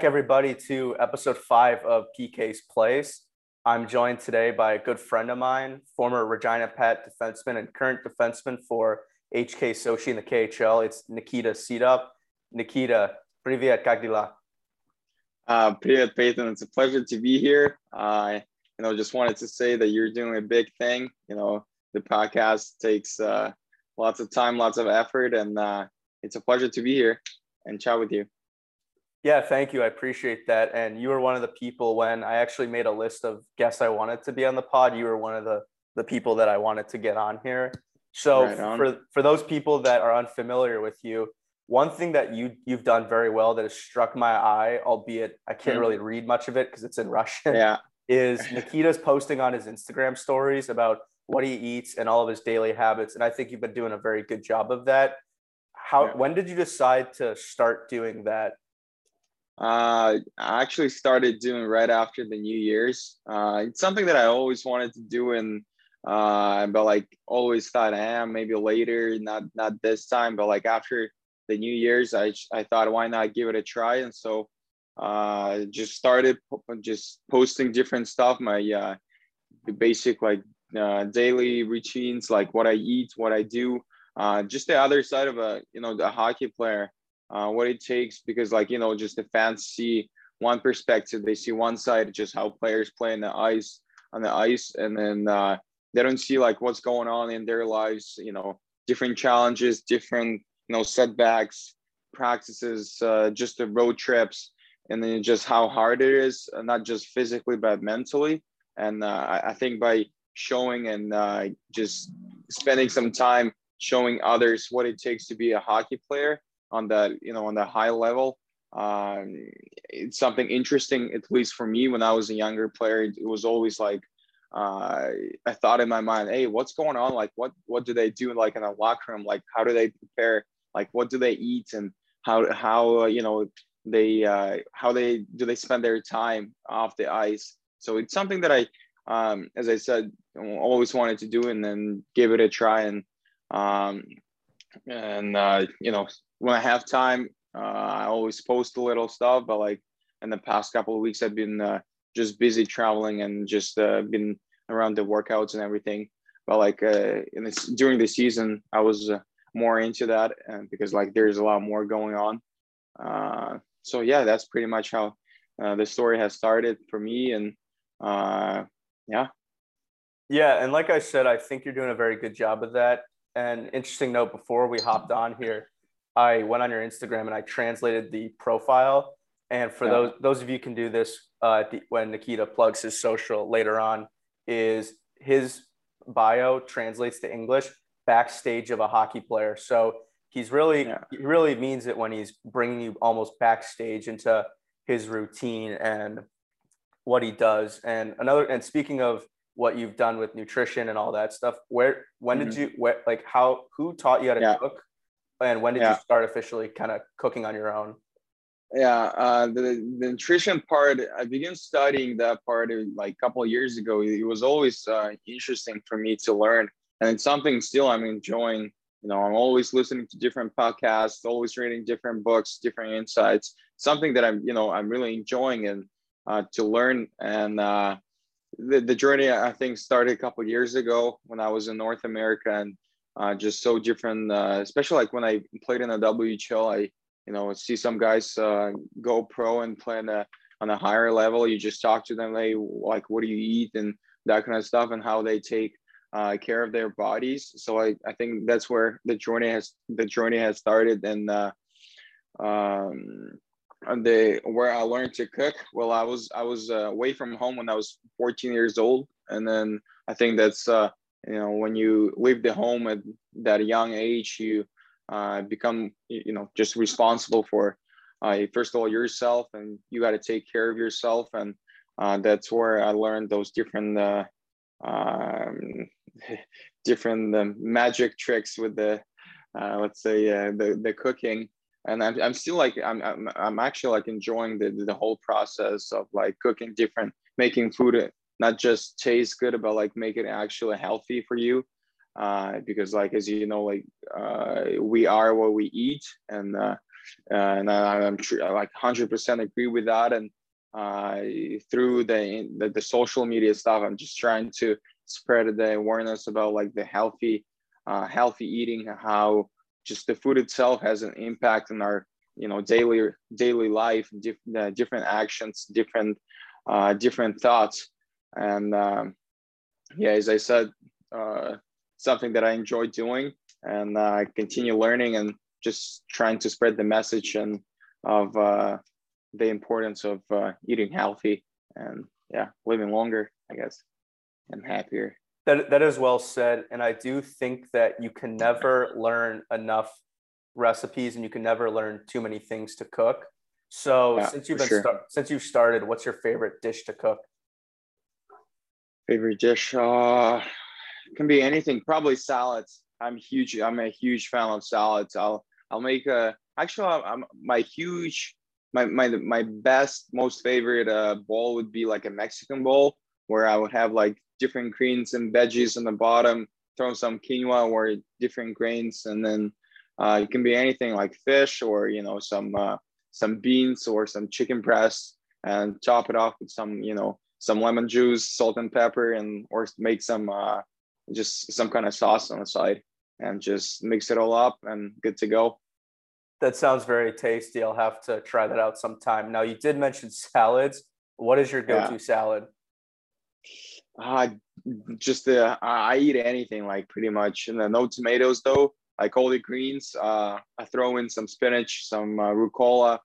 back, everybody, to episode five of PK's Place. I'm joined today by a good friend of mine, former Regina Pat defenseman and current defenseman for HK Sochi in the KHL. It's Nikita Sedov. Nikita, привет, как дела? Uh, привет, Peyton. It's a pleasure to be here. I, uh, you know, just wanted to say that you're doing a big thing. You know, the podcast takes uh, lots of time, lots of effort, and uh, it's a pleasure to be here and chat with you. Yeah, thank you. I appreciate that. And you were one of the people when I actually made a list of guests I wanted to be on the pod. You were one of the the people that I wanted to get on here. So right on. for for those people that are unfamiliar with you, one thing that you you've done very well that has struck my eye, albeit I can't mm-hmm. really read much of it because it's in Russian. Yeah. Is Nikita's posting on his Instagram stories about what he eats and all of his daily habits. And I think you've been doing a very good job of that. How yeah. when did you decide to start doing that? Uh, I actually started doing right after the New Year's. Uh, it's something that I always wanted to do, and uh, but like always thought, eh, maybe later, not not this time, but like after the New Year's, I I thought why not give it a try, and so uh, just started just posting different stuff, my uh, basic like uh, daily routines, like what I eat, what I do, uh, just the other side of a you know the hockey player uh, what it takes because like you know just the fans see one perspective. They see one side just how players play on the ice on the ice. And then uh, they don't see like what's going on in their lives you know different challenges different you know setbacks practices uh, just the road trips. And then just how hard it is uh, not just physically but mentally. And uh, I think by showing and uh, just spending some time showing others what it takes to be a hockey player on that you know on that high level. Um, it's something interesting at least for me when i was a younger player it was always like uh, i thought in my mind hey what's going on? Like what what do they do like in a locker room? Like how do they prepare? Like what do they eat? And how how uh, you know they uh, how they do they spend their time off the ice? So it's something that i um, as i said always wanted to do and then give it a try and um, and uh, you know when I have time, uh, I always post a little stuff. But like in the past couple of weeks, I've been uh, just busy traveling and just uh, been around the workouts and everything. But like uh, in this during the season, I was uh, more into that because like there's a lot more going on. Uh, so yeah, that's pretty much how the story has started for me. And yeah. Yeah, and like I said, I think you're doing a very good job of that. And interesting note before we hopped on here, I went on your Instagram and I translated the profile. And for yeah. those those of you can do this uh, the, when Nikita plugs his social later on, is his bio translates to English backstage of a hockey player. So he's really yeah. he really means it when he's bringing you almost backstage into his routine and what he does. And another and speaking of what you've done with nutrition and all that stuff, where when mm-hmm. did you where like how who taught you how to yeah. cook? And when did yeah. you start officially kind of cooking on your own? Yeah, uh, the, the nutrition part, I began studying that part like a couple of years ago. It was always uh, interesting for me to learn. And it's something still I'm enjoying. You know, I'm always listening to different podcasts, always reading different books, different insights. Something that I'm, you know, I'm really enjoying and uh, to learn. And uh, the, the journey, I think, started a couple years ago when I was in North America and uh, just so different. Uh, especially like when I played in the WHL, I you know see some guys uh, go pro and play on a on a higher level. You just talk to them, they like what do you eat and that kind of stuff, and how they take uh, care of their bodies. So I, I think that's where the journey has the journey has started and uh, um, the where I learned to cook. Well, I was I was uh, away from home when I was 14 years old, and then I think that's uh, you know when you leave the home at that young age you uh, become you know just responsible for uh, first of all yourself and you got to take care of yourself. And uh, that's where i learned those different uh, um, different um, magic tricks with the uh, let's say uh, the, the cooking. And I'm, I'm still like I'm, I'm, I'm actually like enjoying the, the whole process of like cooking different making food not just taste good, but like make it actually healthy for you. Uh, because like as you know, like uh, we are what we eat, and uh, and I, am I like 100% agree with that. And uh, through the, the, the social media stuff, I'm just trying to spread the awareness about like the healthy uh, healthy eating, how just the food itself has an impact on our you know daily daily life, diff- uh, different actions, different different thoughts, and um, yeah, as I said, uh, something that I enjoy doing, and uh, I continue learning and just trying to spread the message and of uh, the importance of uh, eating healthy and yeah, living longer, I guess, and happier. That that is well said, and I do think that you can never learn enough recipes, and you can never learn too many things to cook. So yeah, since you've been sure. start, since you've started, what's your favorite dish to cook? Favorite dish uh can be anything. Probably salads. I'm huge. I'm a huge fan of salads. I'll I'll make a actually I'm my huge my my my best most favorite uh, bowl would be like a Mexican bowl where I would have like different greens and veggies on the bottom, throw some quinoa or different grains, and then uh, it can be anything like fish or you know some uh, some beans or some chicken breast, and top it off with some you know some lemon juice, salt and pepper, and or make some uh, just some kind of sauce on the side, and just mix it all up and good to go. That sounds very tasty. I'll have to try that out sometime. Now, you did mention salads. What is your go-to yeah. salad? Uh, just the I eat anything like pretty much. And no tomatoes though. Like all the greens. Uh, I throw in some spinach, some uh, rucola,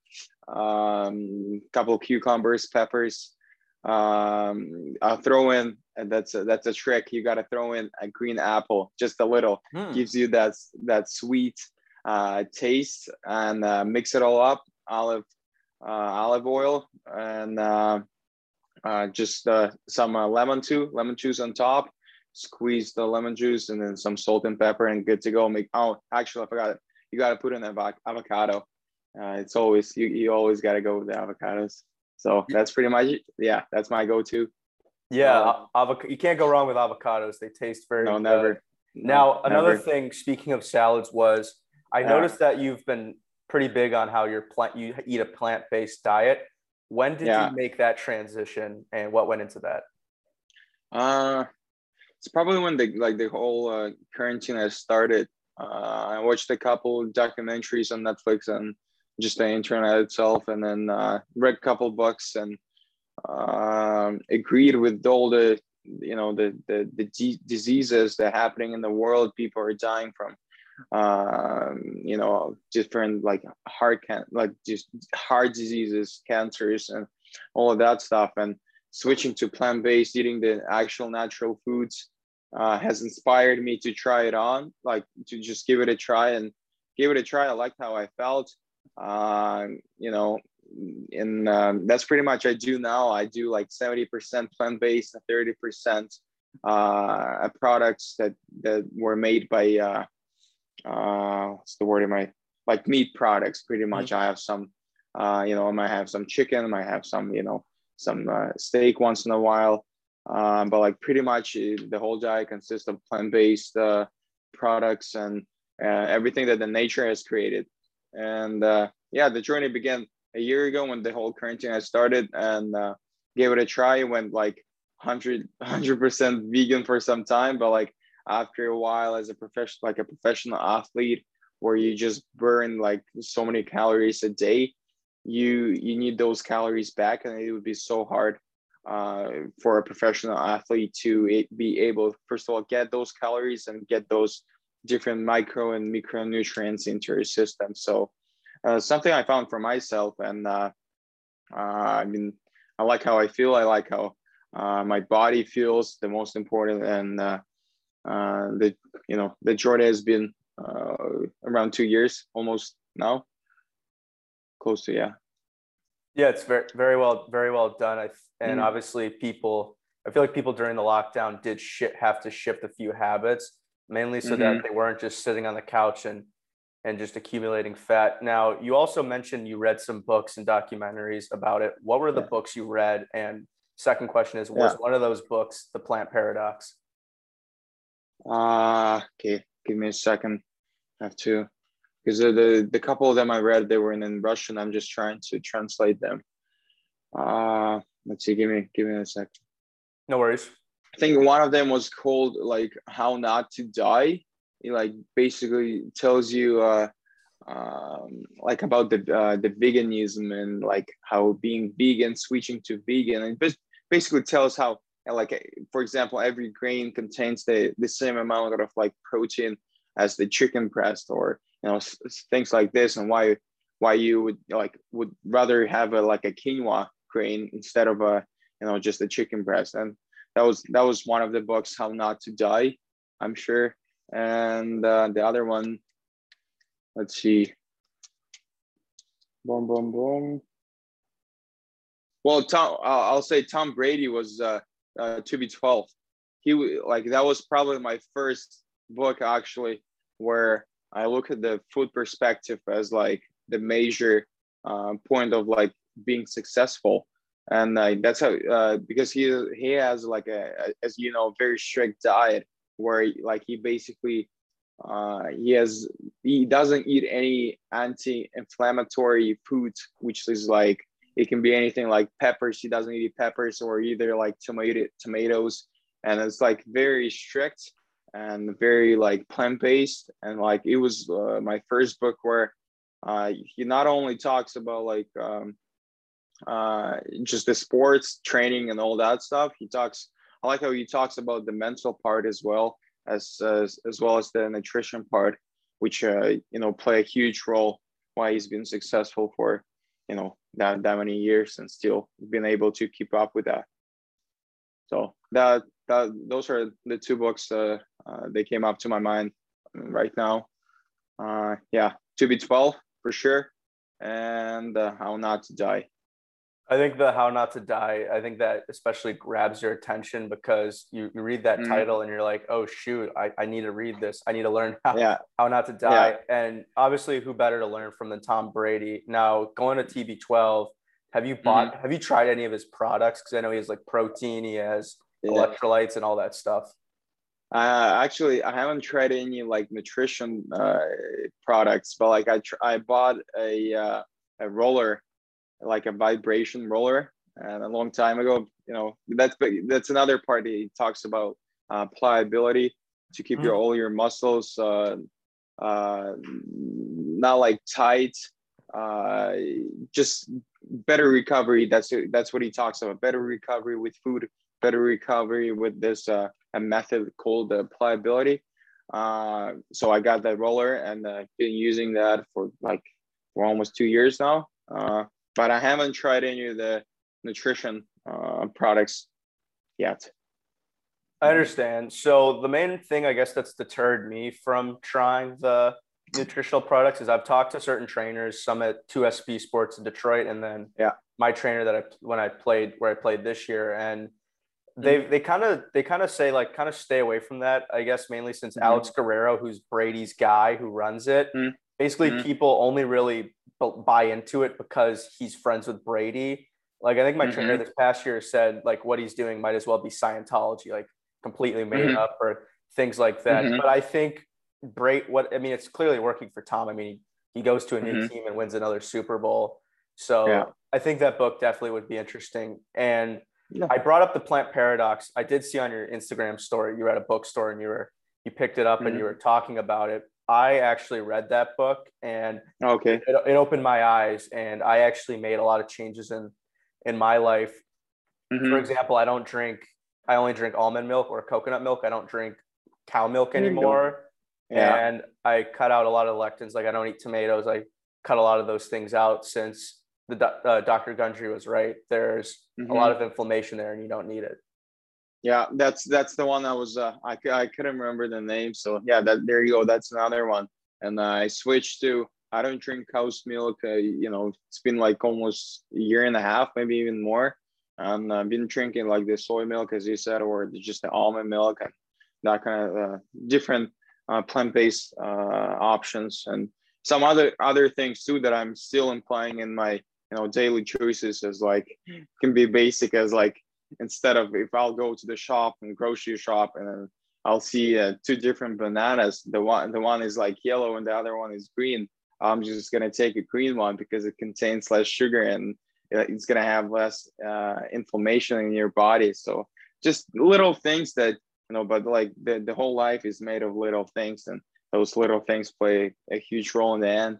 um, a couple cucumbers, peppers. Um, I throw in, and that's a, that's a trick. You got to throw in a green apple, just a little. Mm. Gives you that that sweet uh, taste and uh, mix it all up. Olive uh, olive oil and uh, uh, just uh, some uh, lemon too, lemon juice on top. Squeeze the lemon juice and then some salt and pepper and good to go. Make oh, actually I forgot it. You got to put in an avocado. Uh, it's always you. You always got to go with the avocados. So that's pretty much yeah. That's my go-to. Yeah, uh, avoc- you can't go wrong with avocados. They taste very. No, never. Now, another never. thing. Speaking of salads, was I yeah. noticed that you've been pretty big on how you're plant you eat a plant-based diet. When did yeah. you make that transition and what went into that? Uh it's probably when the like the whole uh, quarantine has started. Uh, I watched a couple documentaries on Netflix and just the internet itself, and then uh, read a couple books and um, agreed with all the you know the the, the d- diseases that are happening in the world. People are dying from um, you know, different like heart can like just heart diseases, cancers, and all of that stuff. And switching to plant-based, eating the actual natural foods uh, has inspired me to try it on, like to just give it a try and give it a try. I liked how I felt. Uh, you know, and um, that's pretty much I do now. I do like 70% plant-based and 30% uh, products that that were made by uh, uh, what's the word in my like meat products pretty much mm-hmm. i have some uh, you know i might have some chicken i might have some you know some uh, steak once in a while um, but like pretty much uh, the whole diet consists of plant-based uh, products and uh, everything that the nature has created and uh, yeah the journey began a year ago when the whole quarantine has started and uh, gave it a try. Went like 100 100% vegan for some time but like after a while as a professional like a professional athlete where you just burn like so many calories a day you you need those calories back and it would be so hard uh, for a professional athlete to be able first of all get those calories and get those different micro and micronutrients into your system so uh, something i found for myself and uh, uh i mean i like how i feel i like how uh, my body feels the most important and uh, uh, the you know the journey has been uh, around two years almost now, close to yeah. Yeah, it's very very well very well done. I and mm. obviously people. I feel like people during the lockdown did shit have to shift a few habits, mainly so mm-hmm. that they weren't just sitting on the couch and and just accumulating fat. Now, you also mentioned you read some books and documentaries about it. What were the yeah. books you read? And second question is, was yeah. one of those books The Plant Paradox? Uh, okay, give me a second. I have to because the the couple of them I read they were in, in Russian. I'm just trying to translate them. Uh, let's see. Give me give me a sec. No worries. I think one of them was called like "How Not to Die." It like basically tells you uh, um, like about the uh, the veganism and like how being vegan, switching to vegan, and basically tells how like for example every grain contains the the same amount of like protein as the chicken breast or you know things like this and why why you would like would rather have a like a quinoa grain instead of a you know just a chicken breast and that was that was one of the books how not to die i'm sure. And uh, the other one let's see. Boom boom boom. Well tom i'll say tom brady was uh, uh TB12 he like that was probably my first book actually where i look at the food perspective as like the major uh, point of like being successful and uh, that's how uh, because he he has like a, as you know very strict diet where like he basically uh, he has he doesn't eat any anti-inflammatory foods which is like it can be anything like peppers. He doesn't eat peppers or either like tomato tomatoes. And it's like very strict and very like plant-based. And like it was uh, my first book where uh, he not only talks about like um, uh, just the sports training and all that stuff. He talks. I like how he talks about the mental part as well as as, as well as the nutrition part, which uh, you know play a huge role why he's been successful for you know that that many years and still been able to keep up with that. So that that those are the two books uh, uh, they came up to my mind right now. Uh, yeah, TB12 for sure, and uh, How Not to Die. I think the How Not to Die, I think that especially grabs your attention because you, you read that mm. title and you're like, oh, shoot, I, I need to read this. I need to learn how, yeah. how Not to Die. Yeah. And obviously, who better to learn from than Tom Brady? Now, going to TB12, have you bought, mm-hmm. have you tried any of his products? Because I know he has like protein, he has yeah. electrolytes and all that stuff. Uh, actually, I haven't tried any like nutrition uh, products, but like I, tr- I bought a, uh, a roller like a vibration roller. And a long time ago you know that's that's another part he talks about uh, pliability to keep mm-hmm. your all your muscles uh, uh, not like tight uh, just better recovery. That's that's what he talks about. Better recovery with food better recovery with this uh, a method called the pliability. Uh, so i got that roller and uh, been using that for like for almost two years now. Uh, but I haven't tried any of the nutrition uh, products yet. I understand. So the main thing I guess that's deterred me from trying the nutritional products is I've talked to certain trainers, some at 2SB Sports in Detroit, and then yeah, my trainer that I when I played where I played this year, and they mm-hmm. they kind of they kind of say like kind of stay away from that. I guess mainly since mm-hmm. Alex Guerrero, who's Brady's guy who runs it, mm-hmm. basically people only really buy into it because he's friends with Brady. Like I think my mm-hmm. trainer this past year said like what he's doing might as well be Scientology, like completely made mm-hmm. up or things like that. Mm-hmm. But I think Brady, what I mean, it's clearly working for Tom. I mean, he, he goes to a new mm-hmm. team and wins another Super Bowl. So yeah. I think that book definitely would be interesting. And yeah. I brought up the plant paradox. I did see on your Instagram story you were at a bookstore and you were you picked it up and you mm-hmm. were talking about it. I actually read that book and okay, it, it, opened my eyes and I actually made a lot of changes in in my life. Mm-hmm. For example, I don't drink. I only drink almond milk or coconut milk. I don't drink cow milk anymore. Yeah. And I cut out a lot of lectins. Like I don't eat tomatoes. I cut a lot of those things out since the uh, Dr. Gundry was right. There's mm-hmm. a lot of inflammation there, and you don't need it. Yeah, that's that's the one I was uh, I I couldn't remember the name. So yeah, that there you go. That's another one. And I switched to I don't drink cow's milk. Uh, you know, it's been like almost a year and a half, maybe even more. And I've been drinking like the soy milk, as you said, or just the almond milk and that kind of uh, different uh, plant-based uh, options and some other other things too that I'm still implying in my you know daily choices as like can be basic as like instead of if I'll go to the shop and grocery shop and I'll see uh, two different bananas. The one the one is like yellow and the other one is green. I'm just gonna take a green one because it contains less sugar and it's gonna have less uh, inflammation in your body. So just little things that you know, but like the, the whole life is made of little things and those little things play a huge role in the end.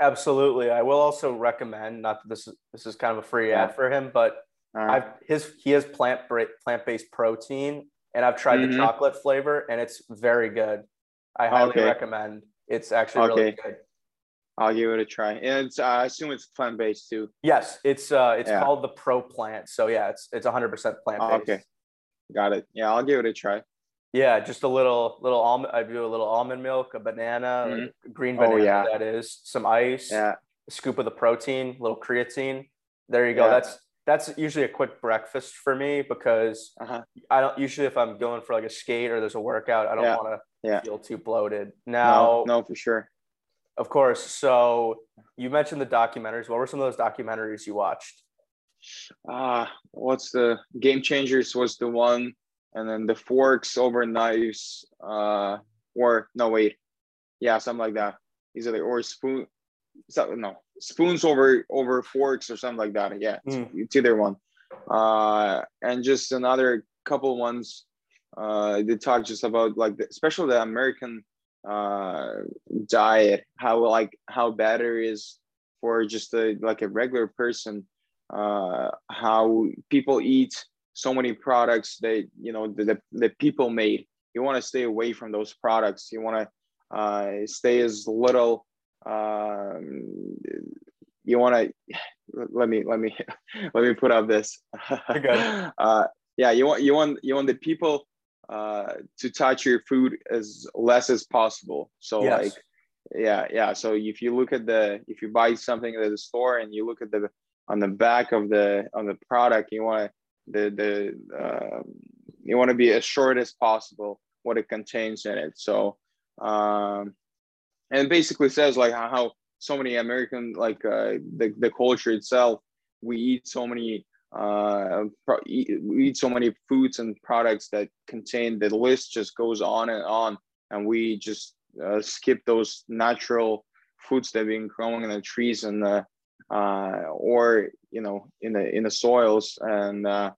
Absolutely. I will also recommend, not that this is this is kind of a free yeah. ad for him, but I've his he has plant plant based protein, and I've tried mm-hmm. the chocolate flavor, and it's very good. I highly okay. recommend. It's actually okay. really good. I'll give it a try. And it's, uh, I assume it's plant based too. Yes, it's uh, it's yeah. called the Pro Plant. So yeah, it's it's 100 percent plant based. okay, got it. Yeah, I'll give it a try. Yeah, just a little little almond. I do a little almond milk, a banana, mm-hmm. like green banana. Oh, yeah. That is some ice. Yeah. A scoop of the protein, a little creatine. There you go. Yeah. That's that's usually a quick breakfast for me because uh-huh. I don't usually if I'm going for like a skate or there's a workout, I don't yeah. want to yeah. feel too bloated. Now, no, no, for sure. Of course. So you mentioned the documentaries. What were some of those documentaries you watched? Uh, what's the Game Changers was the one, and then the forks over knives. Uh, or no, wait, yeah, something like that. These are the or spoon. So, no, spoons over over forks or something like that. Yeah, mm. it's either one. Uh, and just another couple ones. Uh, they talk just about like the, especially the American uh diet, how like how bad it is for just a like a regular person. Uh, how people eat so many products that you know the the people made. You want to stay away from those products. You want to uh, stay as little um, you want to let me let me let me put up this. Uh, yeah you want you want you want the people uh, to touch your food as less as possible. So yes. like yeah yeah. So if you look at the if you buy something at the store and you look at the on the back of the on the product you want to the the uh, you want to be as short as possible what it contains in it. So um and basically says like how so many American like uh, the the culture itself. We eat so many uh, pro- eat, we eat so many foods and products that contain the list just goes on and on, and we just uh, skip those natural foods that have been growing in the trees and the uh, or you know in the in the soils and uh,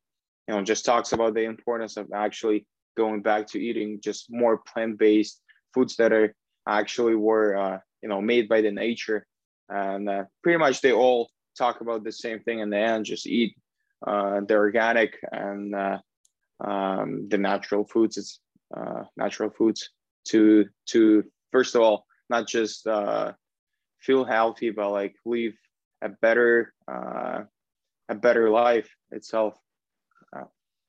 you know just talks about the importance of actually going back to eating just more plant-based foods that are actually were uh, you know made by the nature. And uh, pretty much they all talk about the same thing in the end just eat uh, the organic and uh, um, the natural foods. It's uh, natural foods to to first of all not just uh, feel healthy but like live a better a better life itself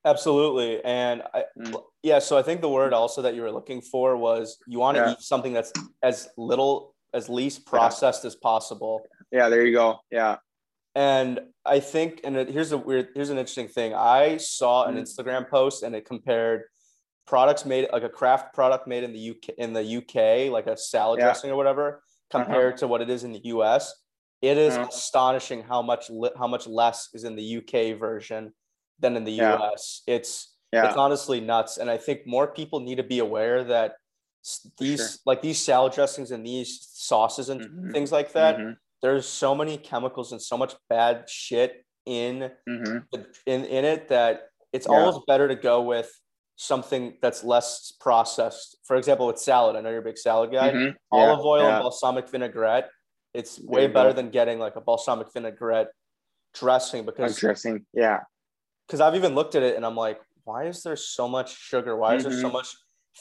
Absolutely. And I, mm. yeah, so I think the word also that you were looking for was you want to yeah. eat something that's as little, as least processed yeah. as possible. Yeah, there you go. Yeah. And I think, and here's a weird, here's an interesting thing. I saw an mm. Instagram post and it compared products made like a craft product made in the UK, in the UK, like a salad yeah. dressing or whatever, uh-huh. compared uh-huh. to what it is in the US. It is uh-huh. astonishing how much, li- how much less is in the UK version than in the yeah. US. It's yeah. it's honestly nuts. And I think more people need to be aware that these sure. like these salad dressings and these sauces and mm-hmm. things like that, mm-hmm. there's so many chemicals and so much bad shit in mm-hmm. in, in it that it's yeah. almost better to go with something that's less processed. For example, with salad, I know you're a big salad guy. Mm-hmm. Olive oil and balsamic vinaigrette. It's way better than getting like a balsamic vinaigrette dressing because dressing, yeah because I've even looked at it and I'm like, why is there so much sugar? Why is mm-hmm. there so mm-hmm. much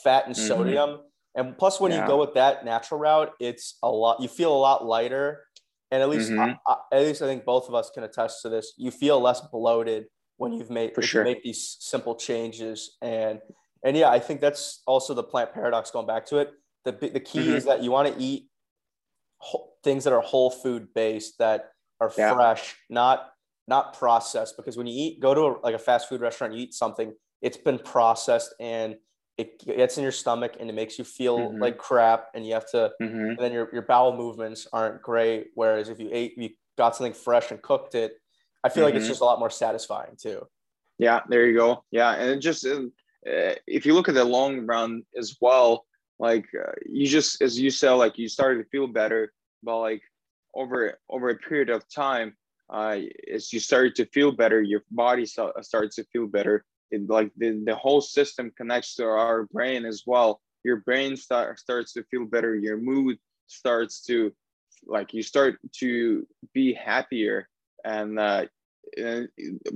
fat and mm-hmm. sodium? And plus, when yeah. you go with that natural route, it's a lot. You feel a lot lighter, and at least, mm-hmm. I, I, at least I think both of us can attest to this. You feel less bloated when you've made For sure. make these simple changes, and and yeah, I think that's also the plant paradox. Going back to it, the the key mm-hmm. is that you want to eat whole, things that are whole food based, that are yeah. fresh, not not processed because when you eat go to a, like a fast food restaurant you eat something it's been processed and it gets in your stomach and it makes you feel mm-hmm. like crap and you have to mm-hmm. and then your, your bowel movements aren't great whereas if you ate you got something fresh and cooked it i feel mm-hmm. like it's mm-hmm. just a lot more satisfying too yeah there you go yeah and it just uh, if you look at the long run as well, like uh, you just as you said, like you started to feel better, but like over over a period of time, uh, as you started to feel better, your body so- starts to feel better. It, like the, the whole system connects to our brain as well. Your brain start, starts to feel better. Your mood starts to like you start to be happier and uh,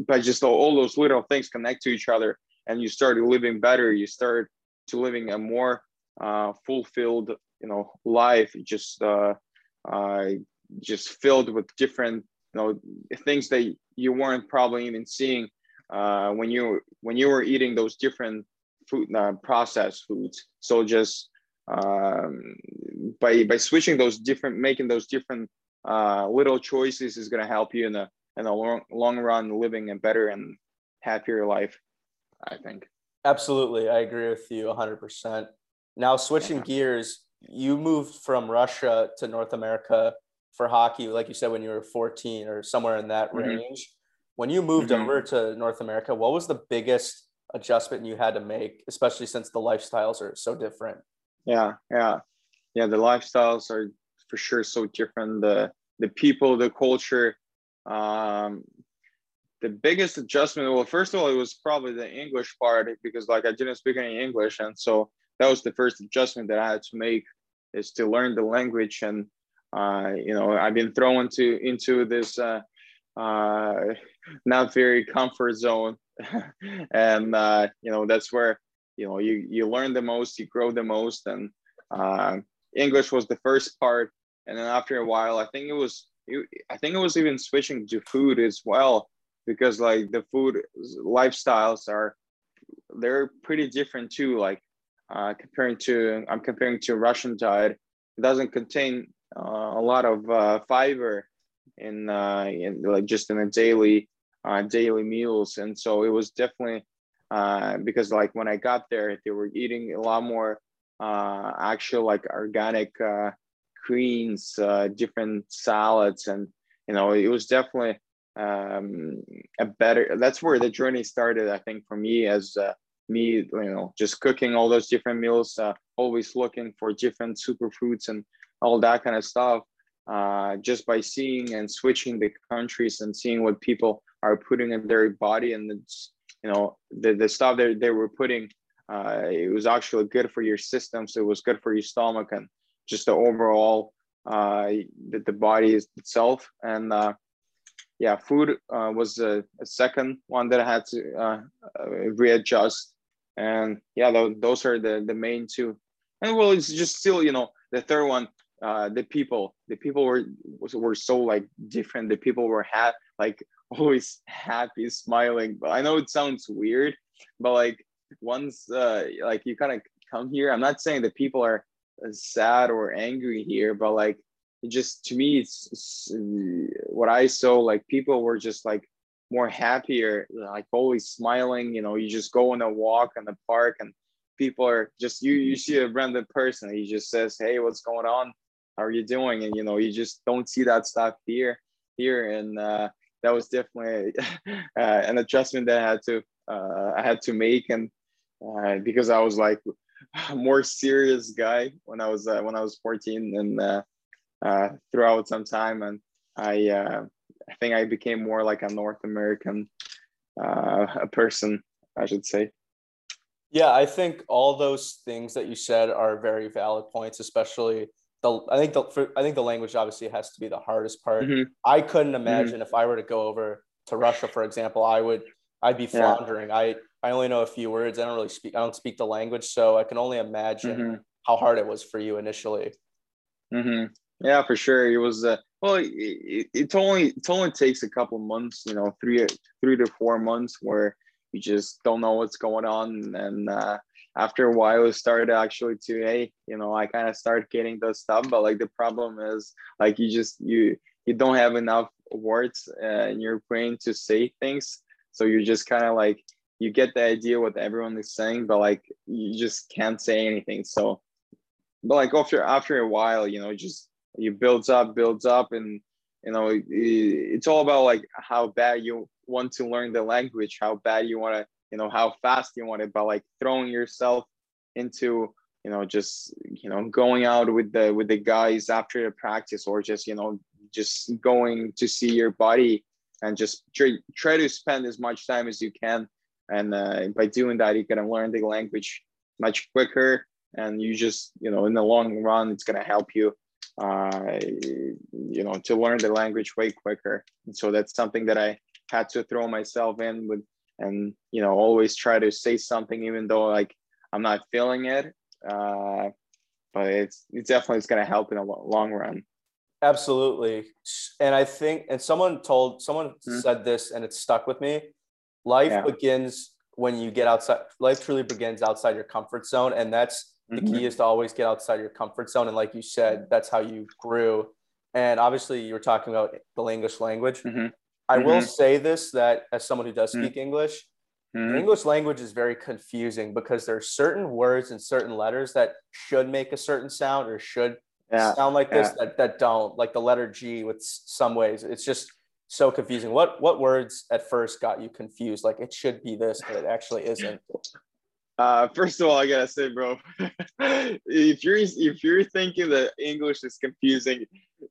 by just all, all those little things connect to each other and you start living better you start to living a more uh, fulfilled you know life just uh, uh, just filled with different know things that you weren't probably even seeing uh, when you when you were eating those different food uh, processed foods. So just um, by by switching those different making those different uh, little choices is going to help you in the in the long, long run living a better and happier life i think. Absolutely. I agree with you 100% now switching yeah. gears you moved from russia to north america for hockey like you said when you were 14 or somewhere in that mm-hmm. range when you moved mm-hmm. over to north america what was the biggest adjustment you had to make especially since the lifestyles are so different yeah yeah yeah the lifestyles are for sure so different the the people the culture um the biggest adjustment well first of all it was probably the english part because like i didn't speak any english and so that was the first adjustment that i had to make is to learn the language and uh you know i've been thrown to into this uh uh not very comfort zone. And uh you know that's where you know you you learn the most you grow the most. And uh, english was the first part. And then after a while i think it was i think it was even switching to food as well because like the food lifestyles are they're pretty different too. Like uh, comparing to i'm comparing to russian diet. It doesn't contain a lot of uh, fiber in, uh, in like just in a daily uh, daily meals and so it was definitely uh, because like when I got there, they were eating a lot more uh, actual like organic uh, greens, uh, different salads, and you know it was definitely um, a better. That's where the journey started, I think, for me as uh, me, you know, just cooking all those different meals, uh, always looking for different superfoods and all that kind of stuff. Uh, just by seeing and switching the countries and seeing what people are putting in their body and it's you know the, the stuff that they were putting uh, it was actually good for your system so it was good for your stomach and just the overall uh, the, the body itself. And uh, yeah food uh, was a, a, second one that i had to uh, uh, readjust. And yeah those are the the main two. And well it's just still you know the third one uh, the people the people were were so like different the people were had like always happy, smiling. But I know it sounds weird, but like once uh, like you kind of come here, I'm not saying that people are sad or angry here, but like it just to me, it's, it's what I saw. Like people were just like more happier, like always smiling. You know, you just go on a walk in the park and people are just you you see a random person he just says hey what's going on how are you doing? And you know you just don't see that stuff here here. And uh that was definitely uh, an adjustment that I had to uh, I had to make, and uh, because I was like a more serious guy when I was uh, when I was 14 and uh, uh, throughout some time, and I uh, I think I became more like a North American uh, a person, I should say. Yeah, I think all those things that you said are very valid points, especially the I think the for, I think the language obviously has to be the hardest part. Mm-hmm. I couldn't mm-hmm. imagine mm-hmm. if I were to go over to Russia, for example, I would I'd be floundering. Yeah. I I only know a few words. I don't really speak. I don't speak the language, so I can only imagine mm-hmm. how hard it was for you initially. Mm-hmm. Yeah, for sure. It was. Uh, well, it, it, it only it only takes a couple months. You know, three three to four months where you just don't know what's going on, and uh, after a while it started actually to hey you know i kind of start getting those stuff but like the problem is like you just you you don't have enough words uh, in your brain to say things. So you're just kind of like you get the idea what everyone is saying but like you just can't say anything. So but like after after a while you know just you builds up builds up and you know it, it's all about like how bad you want to learn the language how bad you want to you know how fast you want it but like throwing yourself into you know just you know going out with the with the guys after the practice or just you know just going to see your body and just try, try to spend as much time as you can. And uh, by doing that you're going to learn the language much quicker and you just you know in the long run it's going to help you uh, you know to learn the language way quicker. And so that's something that i had to throw myself in with and you know always try to say something even though like i'm not feeling it uh, but it's it's definitely it's going to help in the long run absolutely and i think and someone told someone mm-hmm. said this and it stuck with me life yeah. begins when you get outside life truly begins outside your comfort zone and that's the mm-hmm. key is to always get outside your comfort zone and like you said that's how you grew and obviously you were talking about the english language mm-hmm. I will mm-hmm. say this that as someone who does mm-hmm. speak english Mm-hmm. English language is very confusing because there are certain words and certain letters that should make a certain sound or should yeah. sound like this yeah. that, that don't, like the letter G with some ways. It's just so confusing. What what words at first got you confused? Like it should be this, but it actually isn't. Uh, first of all, I gotta say, bro, if you're if you're thinking that English is confusing,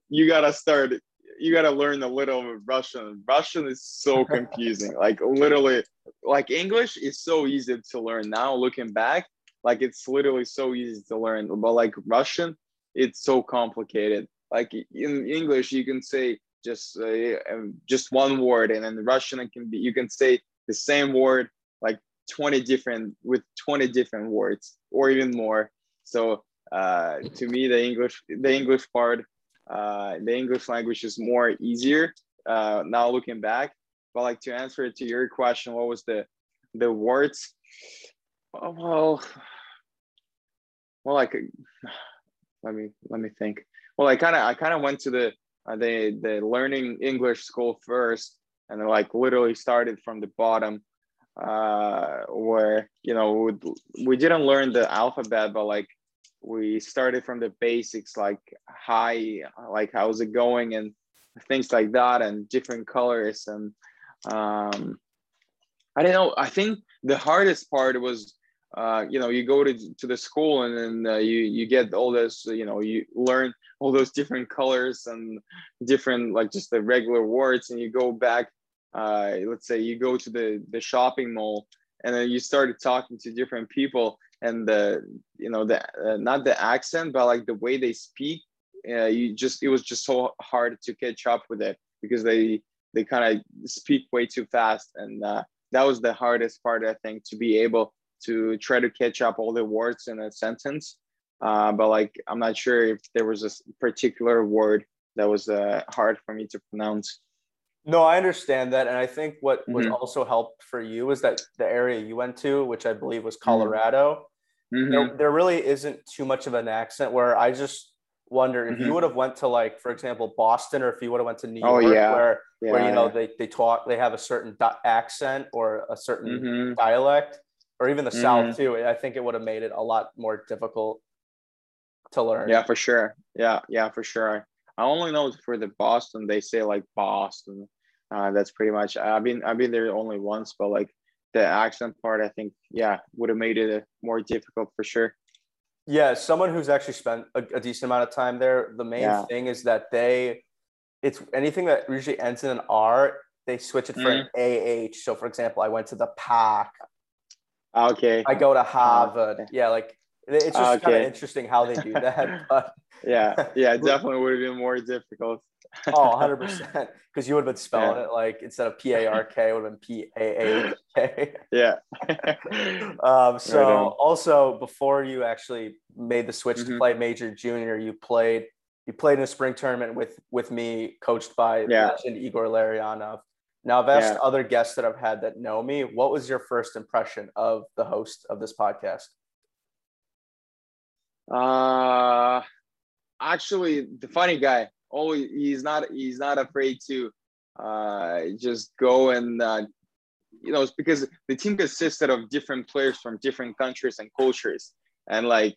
you gotta start you got to learn a little Russian. Russian is so confusing. like literally, like English is so easy to learn now. Looking back, like it's literally so easy to learn. But like Russian, it's so complicated. Like in English, you can say just uh, um, just one word, and in Russian, it can be you can say the same word like 20 different with 20 different words or even more. So uh, to me, the English the English part uh, the English language is more easier uh, now looking back. But like to answer to your question, what was the the words? Oh, well, well, like let me let me think. Well, I kind of I kind of went to the uh, the the learning English school first, and like literally started from the bottom, uh, where you know we, we didn't learn the alphabet, but like we started from the basics like hi like how's it going and things like that and different colors and um i don't know i think the hardest part was uh you know you go to, to the school and then uh, you you get all this you know you learn all those different colors and different like just the regular words and you go back uh let's say you go to the the shopping mall and then you started talking to different people and the you know the uh, not the accent but like the way they speak uh, you just it was just so hard to catch up with it because they they kind of speak way too fast and uh, that was the hardest part i think to be able to try to catch up all the words in a sentence uh, but like i'm not sure if there was a particular word that was uh, hard for me to pronounce no, I understand that. And I think what mm-hmm. was also helped for you was that the area you went to, which I believe was mm-hmm. Colorado, mm-hmm. there, there really isn't too much of an accent where I just wonder if mm-hmm. you would have went to like, for example, Boston, or if you would have went to New oh, York, oh, yeah. where, yeah, where, you know, they, they talk, they have a certain di- accent or a certain mm-hmm. dialect, or even the South mm-hmm. too. I think it would have made it a lot more difficult to learn. Yeah, for sure. Yeah. Yeah, for sure. I only know for the Boston, they say like Boston. Uh, that's pretty much. I've been I've been there only once, but like the accent part, I think yeah would have made it more difficult for sure. Yeah, someone who's actually spent a, a decent amount of time there. The main yeah. thing is that they, it's anything that usually ends in an R, they switch it for mm-hmm. an AH. So for example, I went to the pack. Okay. I go to Harvard. Uh, yeah, like it's just okay. kind of interesting how they do that. But yeah, yeah, definitely would have been more difficult. Oh, 100%. Because you would have been spelling yeah. it like instead of P A R K, it would have been P A A K. Yeah. um, so, right also, before you actually made the switch mm-hmm. to play Major Junior, you played. You played in a spring tournament with with me, coached by yeah. legend Igor Larionov. Now, I've asked yeah. other guests that I've had that know me, what was your first impression of the host of this podcast? Uh, actually, the funny guy. Always, he's not. He's not afraid to uh, just go and uh, you know, it's because the team consisted of different players from different countries and cultures, and like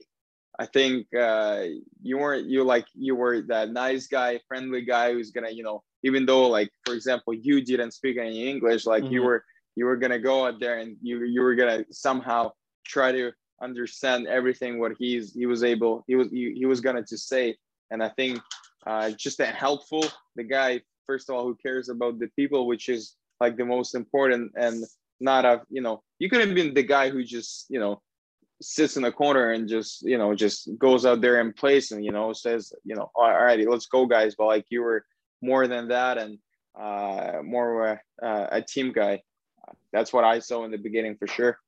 I think uh, you weren't you like you were that nice guy, friendly guy who's gonna you know even though like for example you didn't speak any English, like mm-hmm. you were you were gonna go out there and you you were gonna somehow try to understand everything what he's he was able he was he, he was gonna to say and i think uh just that helpful the guy first of all who cares about the people which is like the most important and not a you know you could have been the guy who just you know sits in the corner and just you know just goes out there and plays and you know says you know all righty let's go guys. But like you were more than that and uh more a, uh, a team guy. That's what i saw in the beginning for sure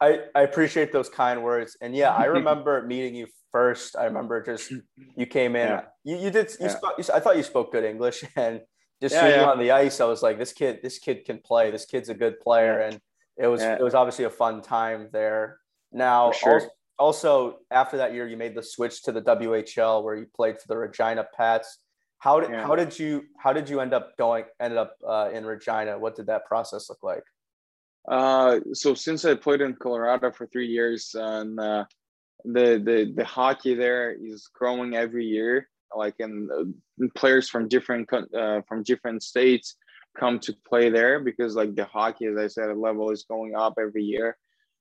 I, I appreciate those kind words. And yeah, I remember meeting you first. I remember just you came in. Yeah. You, you did you, yeah. spoke, you, I thought you spoke good English and just yeah, seeing you on the ice, I was like, this kid, this kid can play. This kid's a good player. And it was it was obviously a fun time there. Now, sure. also, also, after that year, you made the switch to the WHL where you played for the Regina Pats. How did how did you how did you end up going ended up uh, in Regina? What did that process look like? Uh, so since I played in Colorado for three years, and uh, the the the hockey there is growing every year. Like and uh, players from different uh, from different states come to play there because like the hockey, as I said, level is going up every year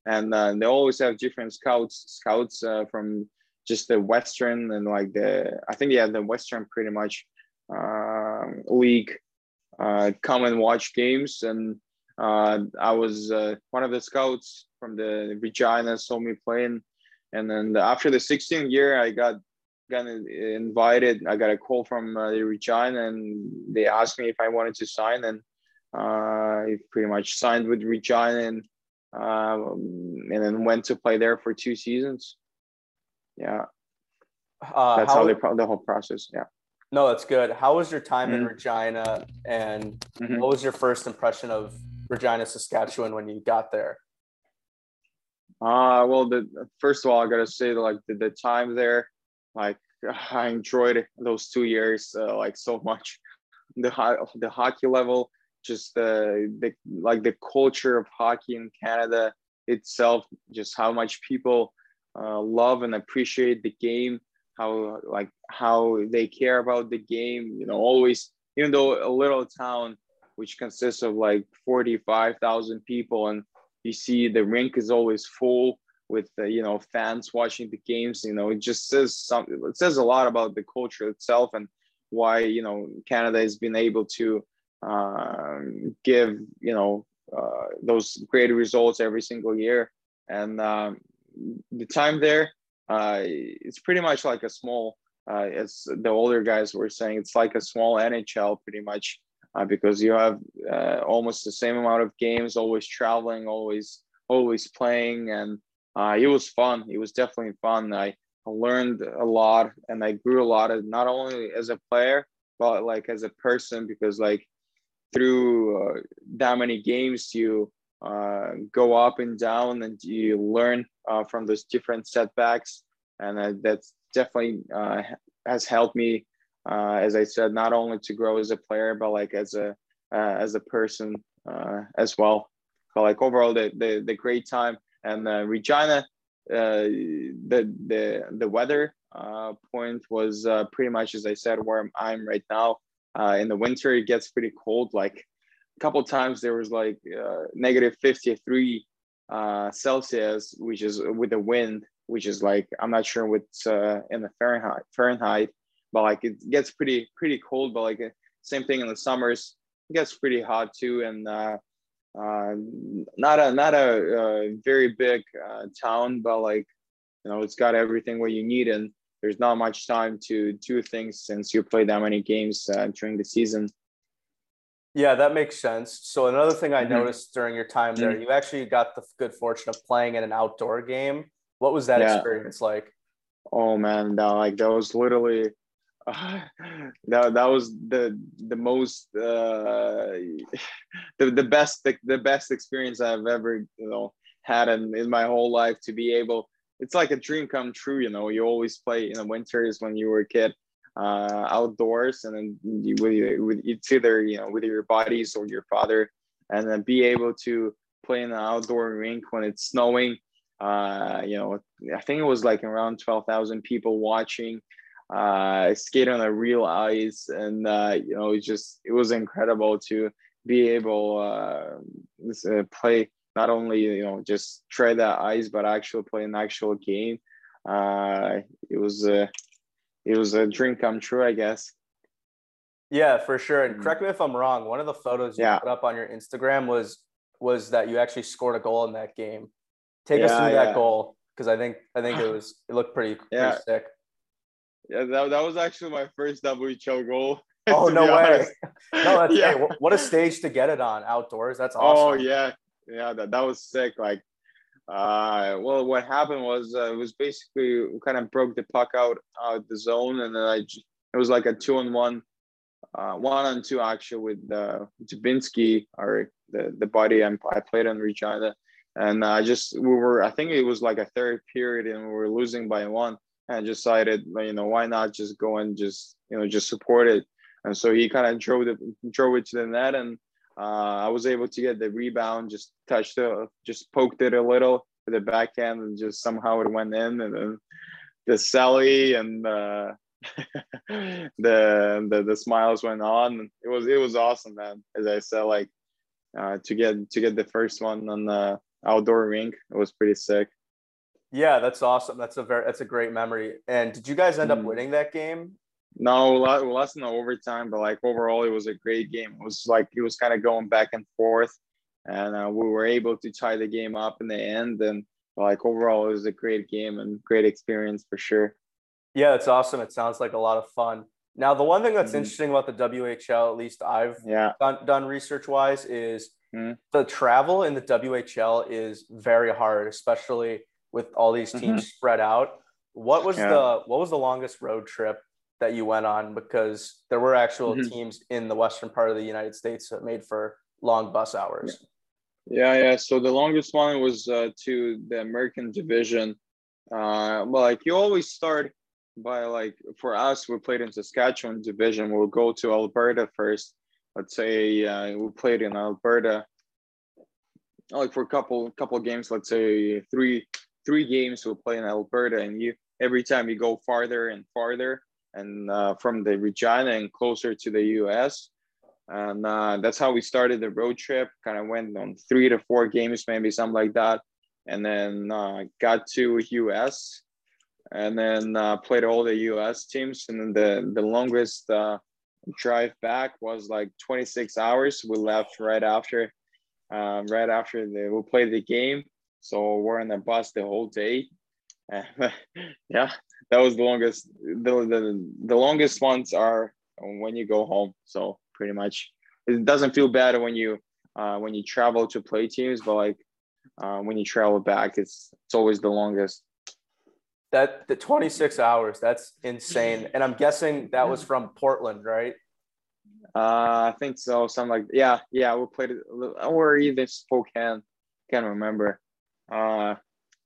and uh, they always have different scouts scouts from just the western and like the i think yeah the western pretty much uh, league uh, come and watch games and uh, i was uh, one of the scouts from the regina saw me playing and then after the 16th year i got got invited i got a call from the regina and they asked me if i wanted to sign and i pretty much signed with regina and um, and then went to play there for two seasons. Yeah, uh, that's how, how they pro- the whole process. Yeah. No, that's good. How was your time mm-hmm. in Regina, and mm-hmm. what was your first impression of Regina, Saskatchewan when you got there? Uh, well, the first of all, I gotta say, like the, the time there, like I enjoyed those two years uh, like so much. The high the hockey level just the, the like the culture of hockey in Canada itself, just how much people uh, love and appreciate the game, how like how they care about the game. You know, always even though a little town which consists of like forty five thousand people, and you see the rink is always full with the, you know fans watching the games. You know, it just says something. It says a lot about the culture itself and why you know Canada has been able to um, give you know uh, those great results every single year. And um, the time there, uh, it's pretty much like a small. Uh, as the older guys were saying, it's like a small NHL, pretty much, uh, because you have uh, almost the same amount of games, always traveling, always always playing, and uh, it was fun. It was definitely fun. I learned a lot, and I grew a lot, of, not only as a player, but like as a person, because like through uh, that many games you uh, go up and down and you learn uh, from those different setbacks and that's definitely has helped me uh, as i said not only to grow as a player but like as a as a person as well but like overall the the, the great time and regina the the the weather point was pretty much as i said where i'm right now uh, in the winter, it gets pretty cold. Like a couple times, there was like uh, negative 53 uh, Celsius, which is with the wind, which is like I'm not sure what's uh, in the Fahrenheit. Fahrenheit, but like it gets pretty pretty cold. But like same thing in the summers, it gets pretty hot too. And uh, uh, not a not a, a very big uh, town, but like you know, it's got everything what you need and there's not much time to do things since you play that many games uh, during the season. Yeah, that makes sense. So another thing I mm-hmm. noticed during your time there, mm-hmm. you actually got the good fortune of playing in an outdoor game. What was that yeah. experience like? Oh man, that like that was literally uh, that that was the the most uh, the the best the, the best experience I've ever you know had in, in my whole life to be able it's like a dream come true. You know, you always play in the winters when you were a kid uh, outdoors, and then you, with, it's either you know with your buddies or your father, and then be able to play in an outdoor rink when it's snowing. Uh, you know, I think it was like around twelve thousand people watching. Uh, skate on the real ice, and uh, you know, it just it was incredible to be able uh, uh, play not only you know just try that ice but actually play an actual game. Uh it was a it was a dream come true i guess. Yeah for sure. And mm-hmm. correct me if i'm wrong one of the photos you yeah. put up on your instagram was was that you actually scored a goal in that game. Take yeah, us through yeah. that goal because i think i think it was it looked pretty, pretty sick yeah that, that was actually my first whl goal oh no way. no that's yeah. Hey, what a stage to get it on outdoors. That's oh, awesome. oh yeah. Yeah, that, that was sick. Like, uh, well, what happened was uh, it was basically kind of broke the puck out out the zone, and then I it was like a two on one, uh, one on two actually with uh, Dubinsky or the the body I, I played on Regina, and I just we were I think it was like a third period and we were losing by one, and decided you know why not just go and just you know just support it, and so he kind of drove it drove it to the net and uh, I was able to get the rebound, just touched it, just poked it a little with the backhand, and just somehow it went in. And then the Sally and uh, the, the the smiles went on. It was it was awesome, man. As I said, like uh, to get to get the first one on the outdoor rink, it was pretty sick. Yeah, that's awesome. That's a very that's a great memory. And did you guys end up mm. winning that game? No, less than the overtime, but like overall, it was a great game. It was like it was kind of going back and forth, and uh, we were able to tie the game up in the end. And like overall, it was a great game and great experience for sure. Yeah, it's awesome. It sounds like a lot of fun. Now, the one thing that's mm-hmm. interesting about the WHL, at least I've yeah. done, done research wise, is mm-hmm. the travel in the WHL is very hard, especially with all these teams mm-hmm. spread out. What was yeah. the what was the longest road trip that you went on because there were actual mm-hmm. teams in the western part of the United States that made for long bus hours. Yeah, yeah. So the longest one was uh, to the American division. Uh, well, like you always start by like for us, we played in Saskatchewan division. We'll go to Alberta first. Let's say uh, we played in Alberta, like for a couple couple games. Let's say three three games we'll play in Alberta, and you every time you go farther and farther, and uh, from the Regina and closer to the US. And uh, that's how we started the road trip. Kind of went on three to four games, maybe something like that, and then uh, got to US, and then uh, played all the US teams. And then the the longest uh, drive back was like 26 hours. We left right after, um, right after the, we played the game. So we're in the bus the whole day. yeah, that was the longest the, the the longest ones are when you go home. So pretty much it doesn't feel bad when you uh, when you travel to play teams but like uh, when you travel back it's it's always the longest. That the 26 hours that's insane. And i'm guessing that was from portland right? Uh i think so something like yeah yeah we played it or either spokane can't remember uh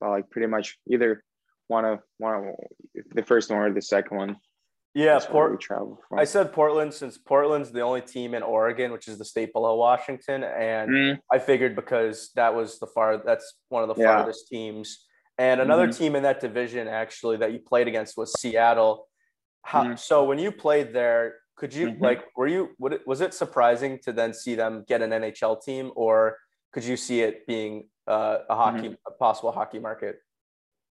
but like pretty much either one of one of the first one or the second one. Yeah, Port. I said Portland since Portland's the only team in Oregon, which is the state below Washington, and mm. I figured because that was the far that's one of the yeah. farthest teams. And another mm-hmm. team in that division actually that you played against was Seattle. How, mm-hmm. So when you played there, could you mm-hmm. like were you would it, was it surprising to then see them get an NHL team, or could you see it being uh, a hockey mm-hmm. a possible hockey market?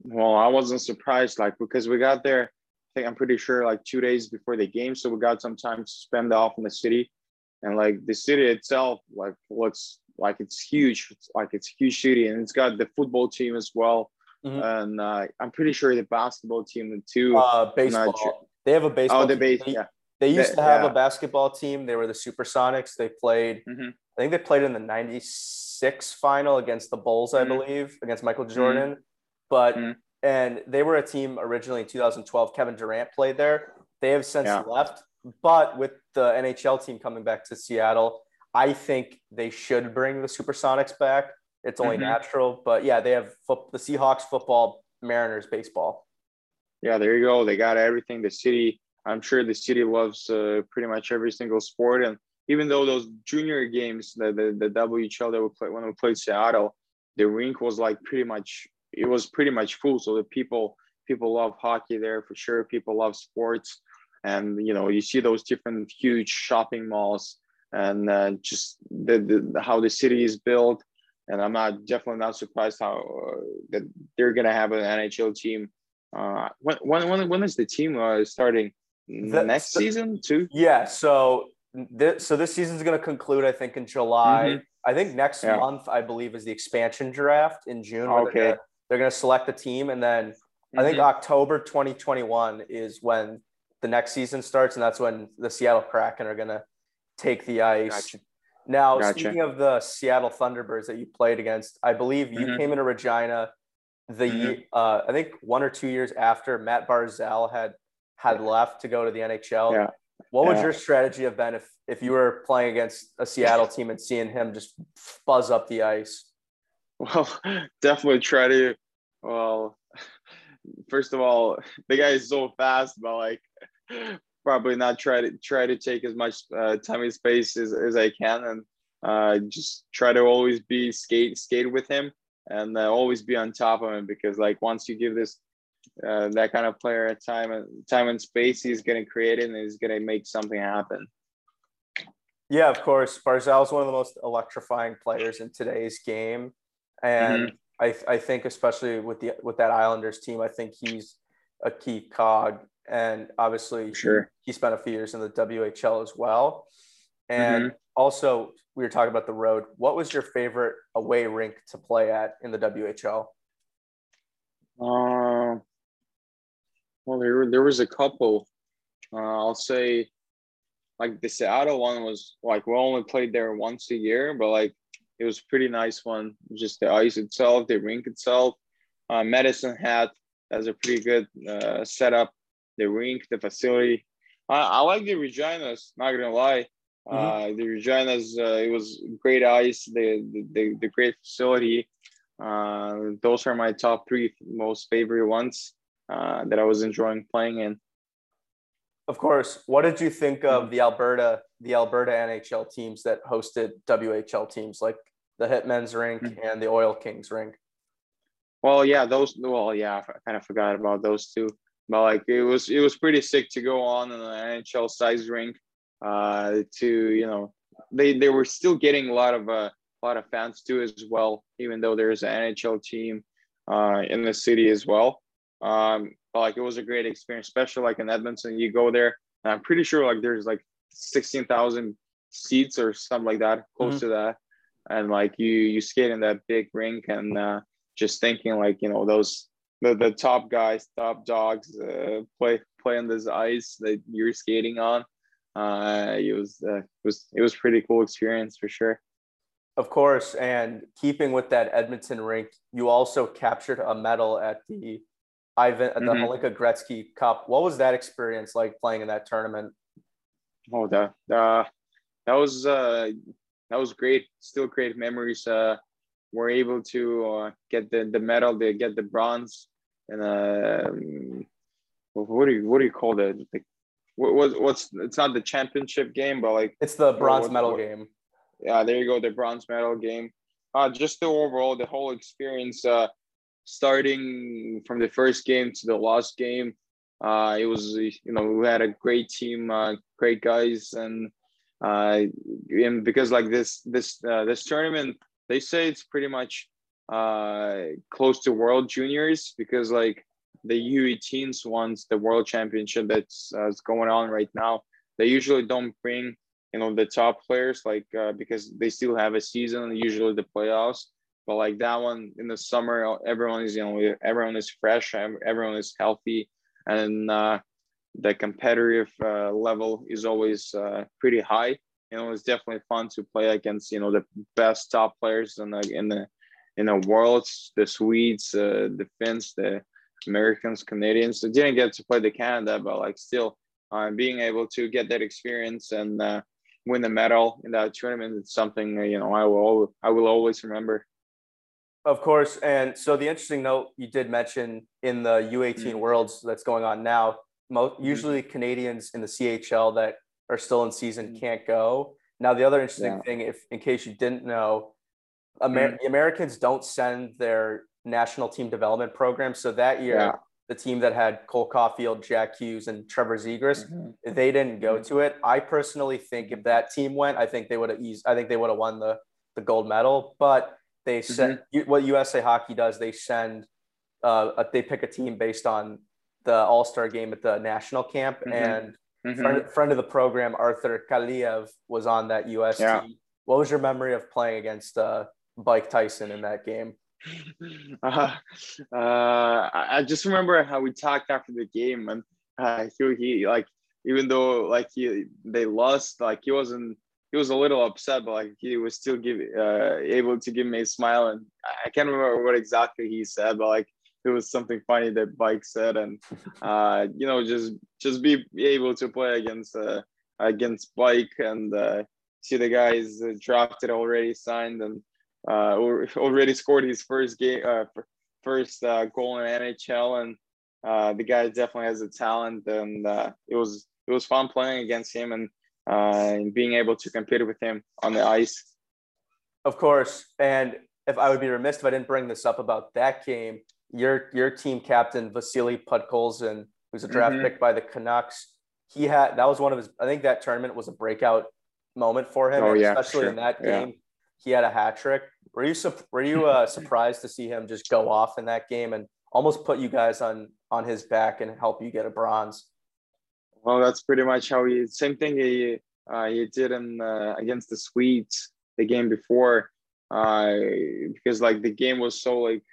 Well, I wasn't surprised, like because we got there. I think I'm pretty sure like two days before the game, so we got some time to spend off in the city, and like the city itself, like looks like it's huge. It's like it's a huge city, and it's got the football team as well, mm-hmm. and uh, I'm pretty sure the basketball team too. Uh, baseball. Sure. They have a baseball. Oh, the base. Yeah. They used to have yeah. a basketball team. They were the Supersonics. They played. Mm-hmm. I think they played in the '96 final against the Bulls, I mm-hmm. believe, against Michael mm-hmm. Jordan but mm. and they were a team originally in 2012. Kevin Durant played there. They have since yeah. left, but with the NHL team coming back to Seattle, I think they should bring the Supersonics back. It's only mm-hmm. natural, but yeah, they have fo- the Seahawks football, Mariners baseball. Yeah, there you go. They got everything. The city, I'm sure the city loves uh, pretty much every single sport. And even though those junior games, the the, the WHL that we played when we played Seattle, the rink was like pretty much it was pretty much full. So the people people love hockey there for sure. People love sports, and you know you see those different huge shopping malls and uh, just the, the, how the city is built. And I'm not definitely not surprised how uh, that they're gonna have an NHL team. Uh, when when when is the team uh, starting? The, next season too? Yeah. So this so this season's gonna conclude, I think, in July. Mm-hmm. I think next yeah. month, I believe, is the expansion draft in June. Okay. They're gonna, select a team, and then mm-hmm. I think mm-hmm. October 2021 is when the next season starts, and that's when the Seattle Kraken are gonna take the ice. Gotcha. Now, gotcha. speaking of the Seattle Thunderbirds that you played against, I believe you mm-hmm. came into Regina the mm-hmm. uh, I think one or two years after Mat Barzal had had left to go to the NHL. Yeah. What would your strategy have been if if you were playing against a Seattle team and seeing him just buzz up the ice? Well, definitely try to. Well, first of all, the guy is so fast, but like probably not try to try to take as much uh, time and space as, as I can, and uh, just try to always be skate skate with him and uh, always be on top of him because like once you give this uh, that kind of player time and time and space, he's going to create it and he's going to make something happen. Yeah, of course. Barzal is one of the most electrifying players in today's game, and mm-hmm. I, I think especially with the with that Islanders team, I think he's a key cog and obviously sure. he spent a few years in the WHL as well. And mm-hmm. also, we were talking about the road. What was your favorite away rink to play at in the WHL? Uh, well, there there was a couple. Uh, I'll say, like the Seattle one was like we only played there once a year, but like it was pretty nice one. Just the ice itself, the rink itself. Uh, Medicine Hat has a pretty good uh, setup the rink, the facility. I, I like the Reginas, not gonna lie. Mm-hmm. Uh, the Reginas, uh, it was great ice, the, the, the great facility. Uh, those are my top three most favorite ones uh, that I was enjoying playing in. Of course. What did you think of the Alberta, the Alberta NHL teams that hosted WHL teams like the Hitmen's rink mm-hmm. and the Oil Kings rink? Well, yeah, those. Well, yeah, I kind of forgot about those two but like it was it was pretty sick to go on an NHL size rink uh, to you know they they were still getting a lot of uh, a lot of fans too as well even though there's an NHL team uh, in the city as well um, but like it was a great experience especially like in Edmonton you go there and I'm pretty sure like there's like 16,000 seats or something like that close mm-hmm. to that and like you you skate in that big rink and uh, just thinking like you know those the, the top guys, top dogs uh, play play on this ice that you're skating on. Uh, it was uh, it was it was pretty cool experience for sure. Of course, and keeping with that Edmonton rink, you also captured a medal at the Ivan at the mm-hmm. Hlinka Gretzky Cup. What was that experience like playing in that tournament? Oh, that uh, that was uh, that was great. Still great memories. Uh, we're able to uh, get the the medal, they get the bronze and um, what do you what do you call that? Like, what, what's it's not the championship game, but like it's the bronze what, medal what, game. Yeah, there you go, the bronze medal game. Uh, just the overall, the whole experience, uh, starting from the first game to the last game, uh, it was you know we had a great team, uh, great guys, and uh, and because like this this uh, this tournament, they say it's pretty much uh, close to World Juniors because like the U18s ones, the World Championship that's uh, going on right now, they usually don't bring you know the top players like uh, because they still have a season, usually the playoffs. But like that one in the summer, everyone is you know everyone is fresh, everyone is healthy, and uh, the competitive uh, level is always uh, pretty high. You know, it's definitely fun to play against you know the best top players in the in the in the world, the Swedes, uh, the Finns, the Americans, Canadians. I didn't get to play the Canada, but like still uh, being able to get that experience and uh, win the medal in that tournament, is something uh, you know I will I will always remember. Of course, and so the interesting note you did mention in the U18 mm-hmm. Worlds that's going on now, most, mm-hmm. usually Canadians in the CHL that are still in season mm-hmm. can't go. Now, the other interesting yeah. thing, if in case you didn't know, Amer- mm. the Americans don't send their national team development program. So that year, yeah. the team that had Cole Caufield, Jack Hughes, and Trevor Zegras. Mm-hmm. They didn't go mm-hmm. to it. I personally think if that team went, I think they would have eased. I think they would have won the the gold medal. But they send mm-hmm. what USA Hockey does. They send. Uh, they pick a team based on the All Star game at the national camp, mm-hmm. and mm-hmm. Friend, friend, of the program Arthur Kaliev was on that US yeah. team. What was your memory of playing against uh, Bike Tyson in that game? Uh, uh, I just remember how we talked after the game, and uh, he, he like even though like he they lost, like he wasn't he was a little upset, but like he was still give uh, able to give me a smile, and I can't remember what exactly he said, but like it was something funny that Bike said, and uh, you know just just be able to play against uh, against Bike and uh, see the guys drafted already signed and uh, already scored his first game, uh, first uh, goal in NHL, and uh, the guy definitely has a talent, and uh, it was it was fun playing against him and and being able to compete with him on the ice. Of course, and if I would be remiss if I didn't bring this up about that game, your your team captain Vasily Podkolzin, who's a draft mm-hmm. pick by the Canucks, he had that was one of his. I think that tournament was a breakout moment for him, oh, yeah, especially sure. in that game. Yeah he had a hat trick. Were you were you uh, surprised to see him just go off in that game and almost put you guys on on his back and help you get a bronze? Well, that's pretty much how he. Same thing he uh, he did in uh, against the Swedes the game before, uh, because like the game was so like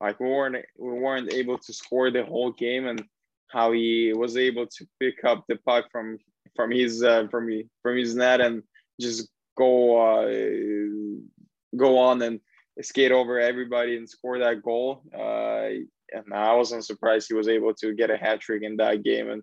like we weren't we weren't able to score the whole game and how he was able to pick up the puck from from his uh, from from his net and just go uh, go on and skate over everybody and score that goal. Uh, and I wasn't surprised he was able to get a hat trick in that game. And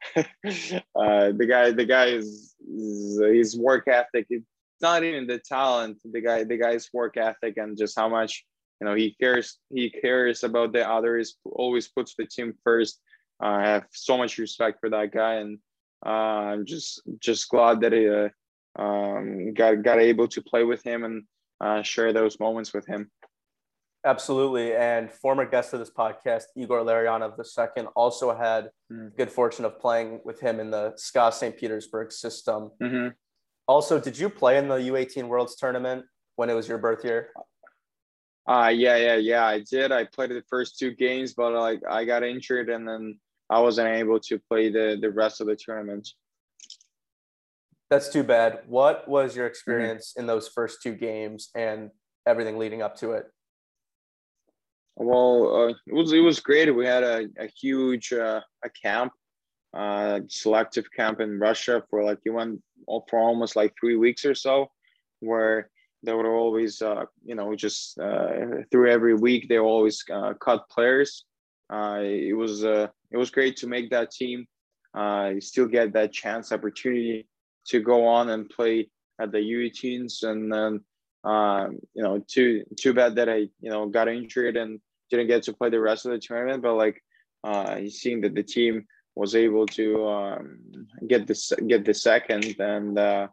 uh, the guy, the guy is, is his work ethic. It's not even the talent. The guy, the guy's work ethic and just how much you know he cares. He cares about the others. Always puts the team first. Uh, I have so much respect for that guy, and uh, I'm just just glad that I uh, um, got got able to play with him and uh, share those moments with him. Absolutely, and former guest of this podcast, Igor Larionov II, also had mm. good fortune of playing with him in the SKA St. Petersburg system. Mm-hmm. Also, did you play in the U18 Worlds tournament when it was your birth year? Uh yeah, yeah, yeah. I did. I played the first two games, but like I got injured and then I wasn't able to play the the rest of the tournament. That's too bad. What was your mm-hmm. experience mm-hmm. in those first two games and everything leading up to it? Well, uh, it was it was great. We had a, a huge uh, a camp, uh, selective camp in Russia for like you went for almost like three weeks or so, where they would always uh, you know just uh, through every week they always uh, cut players. Uh, it was uh, it was great to make that team. Uh, you still get that chance opportunity to go on and play at the U18s. And then, um, you know, too too bad that I you know got injured and didn't get to play the rest of the tournament. But like, uh, seeing that the team was able to um, get this get the second, and uh,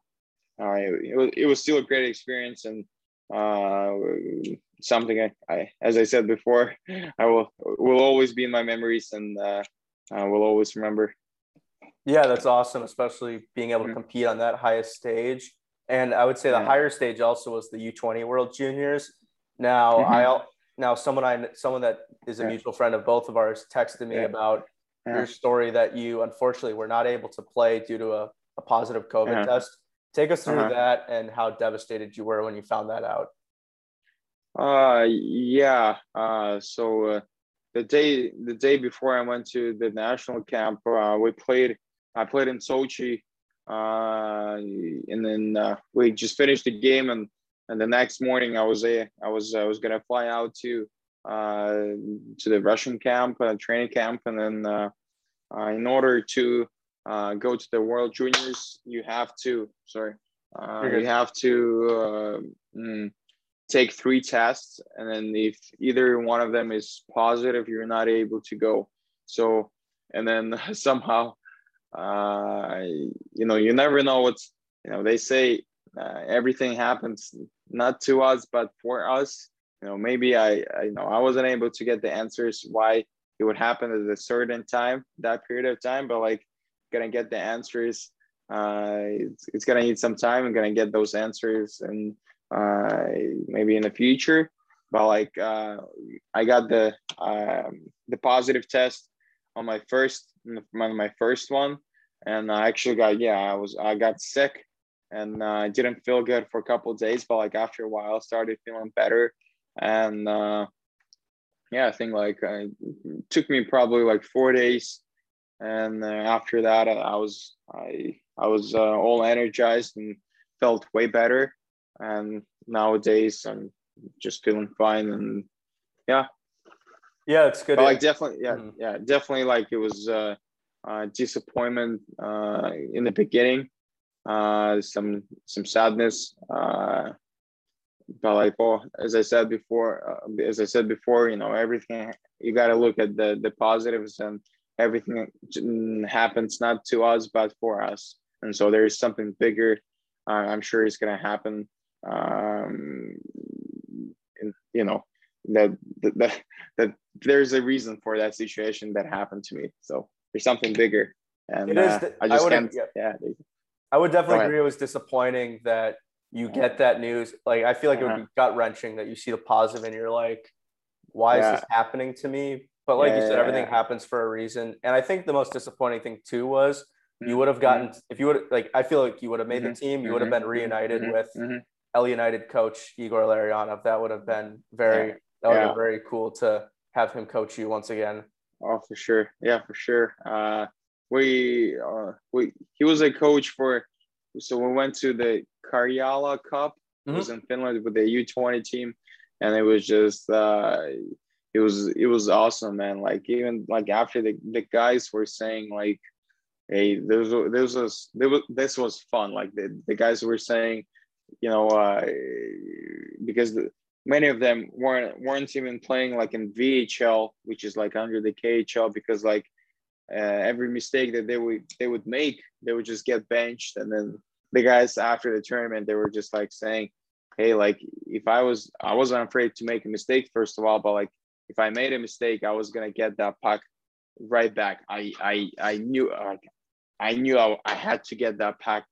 uh, it, was, it was still a great experience and uh, something I, I, as I said before, I will will always be in my memories and uh, I will always remember. Yeah, that's awesome, especially being able to mm-hmm. compete on that highest stage. And I would say the yeah. higher stage also was the U20 World Juniors. Now, mm-hmm. I now someone I someone that is a yeah. mutual friend of both of ours texted me yeah. about your story that you unfortunately were not able to play due to a, a positive COVID test. Take us through uh-huh. that and how devastated you were when you found that out. Uh, yeah. Uh, so uh, the day the day before I went to the national camp, uh, we played I played in Sochi, uh, and then uh, we just finished the game, and and the next morning I was a I was I was gonna fly out to uh, to the Russian camp, uh, training camp, and then uh, uh, in order to uh, go to the World Juniors, you have to sorry, uh, you have to uh, mm, take three tests, and then if either one of them is positive, you're not able to go. So and then somehow uh, you know, you never know what's, you know, they say uh, everything happens not to us, but for us. You know, maybe I, I, you know, I wasn't able to get the answers why it would happen at a certain time, that period of time, but like gonna get the answers. Uh, it's, it's gonna need some time. I'm gonna get those answers and uh, maybe in the future. But like uh, I got the um, the positive test on my first on my first one, and I actually got yeah I was I got sick and uh, I didn't feel good for a couple days, but like after a while, started feeling better, and uh, yeah, I think like uh, it took me probably like four days, and uh, after that, I was I I was uh, all energized and felt way better, and nowadays I'm just feeling fine, and yeah, yeah, it's good. But like definitely, yeah, mm-hmm. yeah, definitely. Like it was uh, uh, disappointment uh, in the beginning, uh, some some sadness. Uh, but like well as i said before uh, as i said before you know everything you got to look at the the positives and everything happens not to us but for us. And so there is something bigger uh, i'm sure it's going to happen um and, you know that, that that there's a reason for that situation that happened to me. So there's something bigger and uh, i just I can't yeah, yeah i would definitely agree it was disappointing that you get that news. Like I feel like it would uh-huh. be gut wrenching that you see the positive and you're like, why yeah. is this happening to me? But like yeah, you said, yeah, everything happens for a reason. And I think the most disappointing thing too was you mm-hmm. would have gotten mm-hmm. if you would like I feel like you would have made mm-hmm. the team, you would have been mm-hmm. reunited mm-hmm. with mm-hmm. L United coach Igor Larionov. That would have been very that would have been very cool to have him coach you once again. Oh, for sure. Yeah, for sure. Uh, we uh, we he was a coach for so we went to the Karjala Cup. Mm-hmm. It was in Finland with the U20 team, and it was just uh, it was it was awesome, man. Like even like after the the guys were saying like, hey, this was this was this was fun. Like the the guys were saying, you know, uh, because the, many of them weren't weren't even playing like in VHL, which is like under the KHL, because like uh, every mistake that they would they would make, they would just get benched, and then the guys after the tournament they were just like saying, "Hey, like if I was I wasn't afraid to make a mistake first of all, but like if I made a mistake, I was gonna get that puck right back. I I I knew like I knew I, I had to get that puck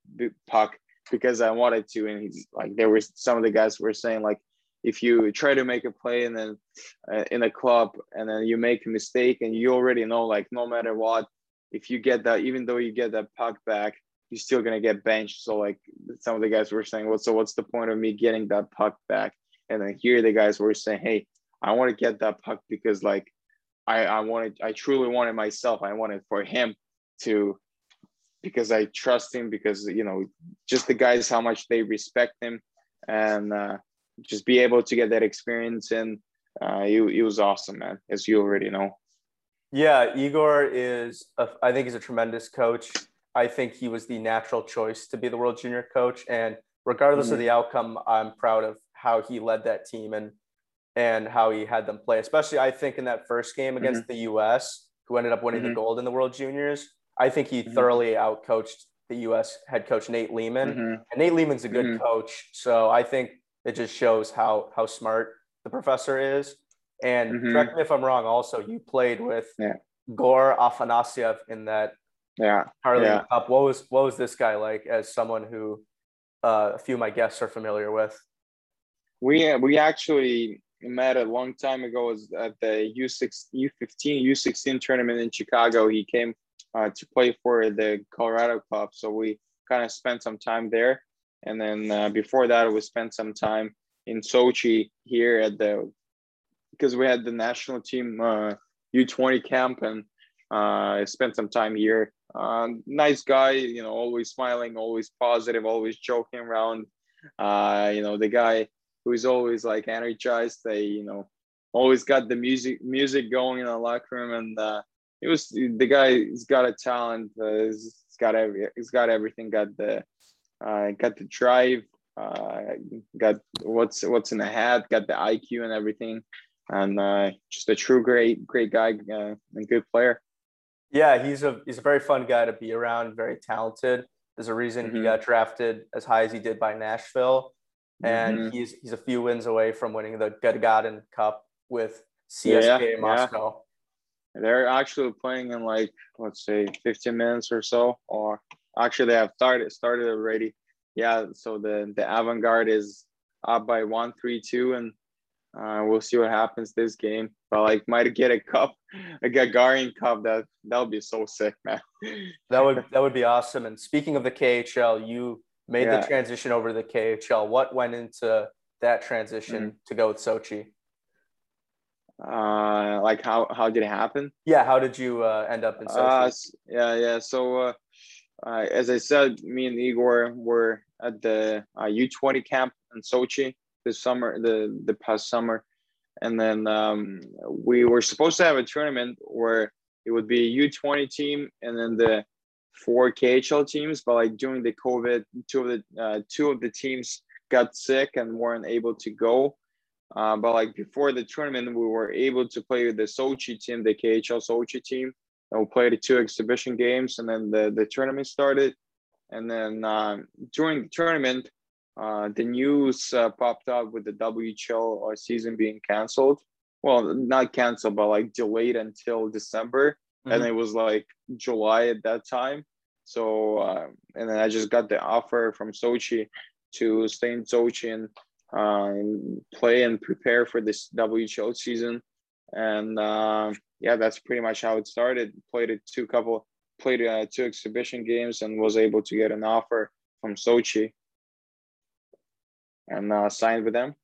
puck because I wanted to, and he's like there was some of the guys were saying like if you try to make a play and then uh, in a club and then you make a mistake and you already know like no matter what if you get that even though you get that puck back you're still gonna get benched. So like some of the guys were saying well so what's the point of me getting that puck back? And then here the guys were saying hey i want to get that puck because like i i wanted i truly wanted myself. I wanted for him to because i trust him because you know just the guys how much they respect him. And uh, just be able to get that experience and uh, it, it was awesome, man, as you already know. Yeah, Igor is, a, I think he's a tremendous coach. I think he was the natural choice to be the world junior coach. And regardless mm-hmm. of the outcome, I'm proud of how he led that team and and how he had them play. Especially, I think in that first game against mm-hmm. the U.S., who ended up winning mm-hmm. the gold in the World Juniors, I think he mm-hmm. thoroughly outcoached the U.S. head coach Nate Leaman. Mm-hmm. And Nate Leaman's a good mm-hmm. coach, so I think it just shows how how smart the professor is. And mm-hmm. correct me if I'm wrong. Also, you played with yeah. Egor Afanasyev in that yeah Harley yeah. Cup. What was what was this guy like as someone who uh, a few of my guests are familiar with? We we actually met a long time ago was at the U6 U15 U16 tournament in Chicago. He came uh, to play for the Colorado Club, so we kind of spent some time there. And then uh, before that, we spent some time in Sochi here at the because we had the national team uh, U20 camp and uh, I spent some time here. Uh, nice guy, you know, always smiling, always positive, always joking around. Uh, you know, the guy who is always like energized. They, you know, always got the music music going in the locker room, and uh, it was the guy. He's got a talent. Uh, he's got every. He's got everything. Got the uh, got the drive, uh, got what's what's in the head, got the IQ and everything, and uh, just a true great great guy uh, and good player. Yeah, he's a he's a very fun guy to be around. Very talented. There's a reason mm-hmm. he got drafted as high as he did by Nashville, and mm-hmm. he's he's a few wins away from winning the Gagarin Cup with CSKA yeah, Moscow. They're actually playing in like let's say 15 minutes or so, or actually they have started started already. Yeah, so the the Avangard is up by one, three, two, and uh, we'll see what happens this game. But like, might get a cup, a Gagarin cup. That that would be so sick, man. that would that would be awesome. And speaking of the KHL, you made yeah. the transition over to the KHL. What went into that transition mm-hmm. to go with Sochi? Uh, like how how did it happen? Yeah, how did you uh, end up in Sochi? Uh, yeah, yeah. So uh, as I said, me and Igor were at the uh, U20 camp in Sochi this summer, the the past summer, and then um, we were supposed to have a tournament where it would be a U20 team and then the four KHL teams, but like during the COVID, two of the uh, two of the teams got sick and weren't able to go. Uh, but like before the tournament, we were able to play with the Sochi team, the KHL Sochi team, and we played the two exhibition games, and then the the tournament started. And then um, during the tournament, uh, the news uh, popped up with the WHL uh, season being canceled. Well, not canceled, but like delayed until December, mm-hmm. and it was like July at that time. So, uh, and then I just got the offer from Sochi to stay in Sochi and, uh, and play and prepare for this WHL season. And uh, yeah, that's pretty much how it started. Played a two couple, played uh, two exhibition games, and was able to get an offer from Sochi and uh, signed with them.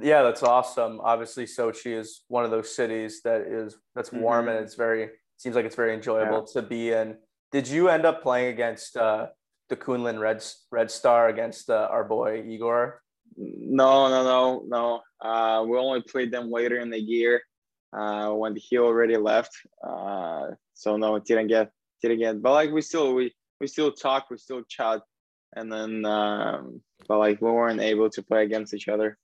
Yeah, that's awesome. Obviously, Sochi is one of those cities that is that's warm mm-hmm. and it's very seems like it's very enjoyable yeah. to be in. Did you end up playing against uh, the Kunlun Red Red Star against uh, our boy Igor? No, no, no, no. Uh, we only played them later in the year uh, when he already left. Uh, so no, didn't get didn't get. But like we still we we still talk, we still chat, and then um, but like we weren't able to play against each other.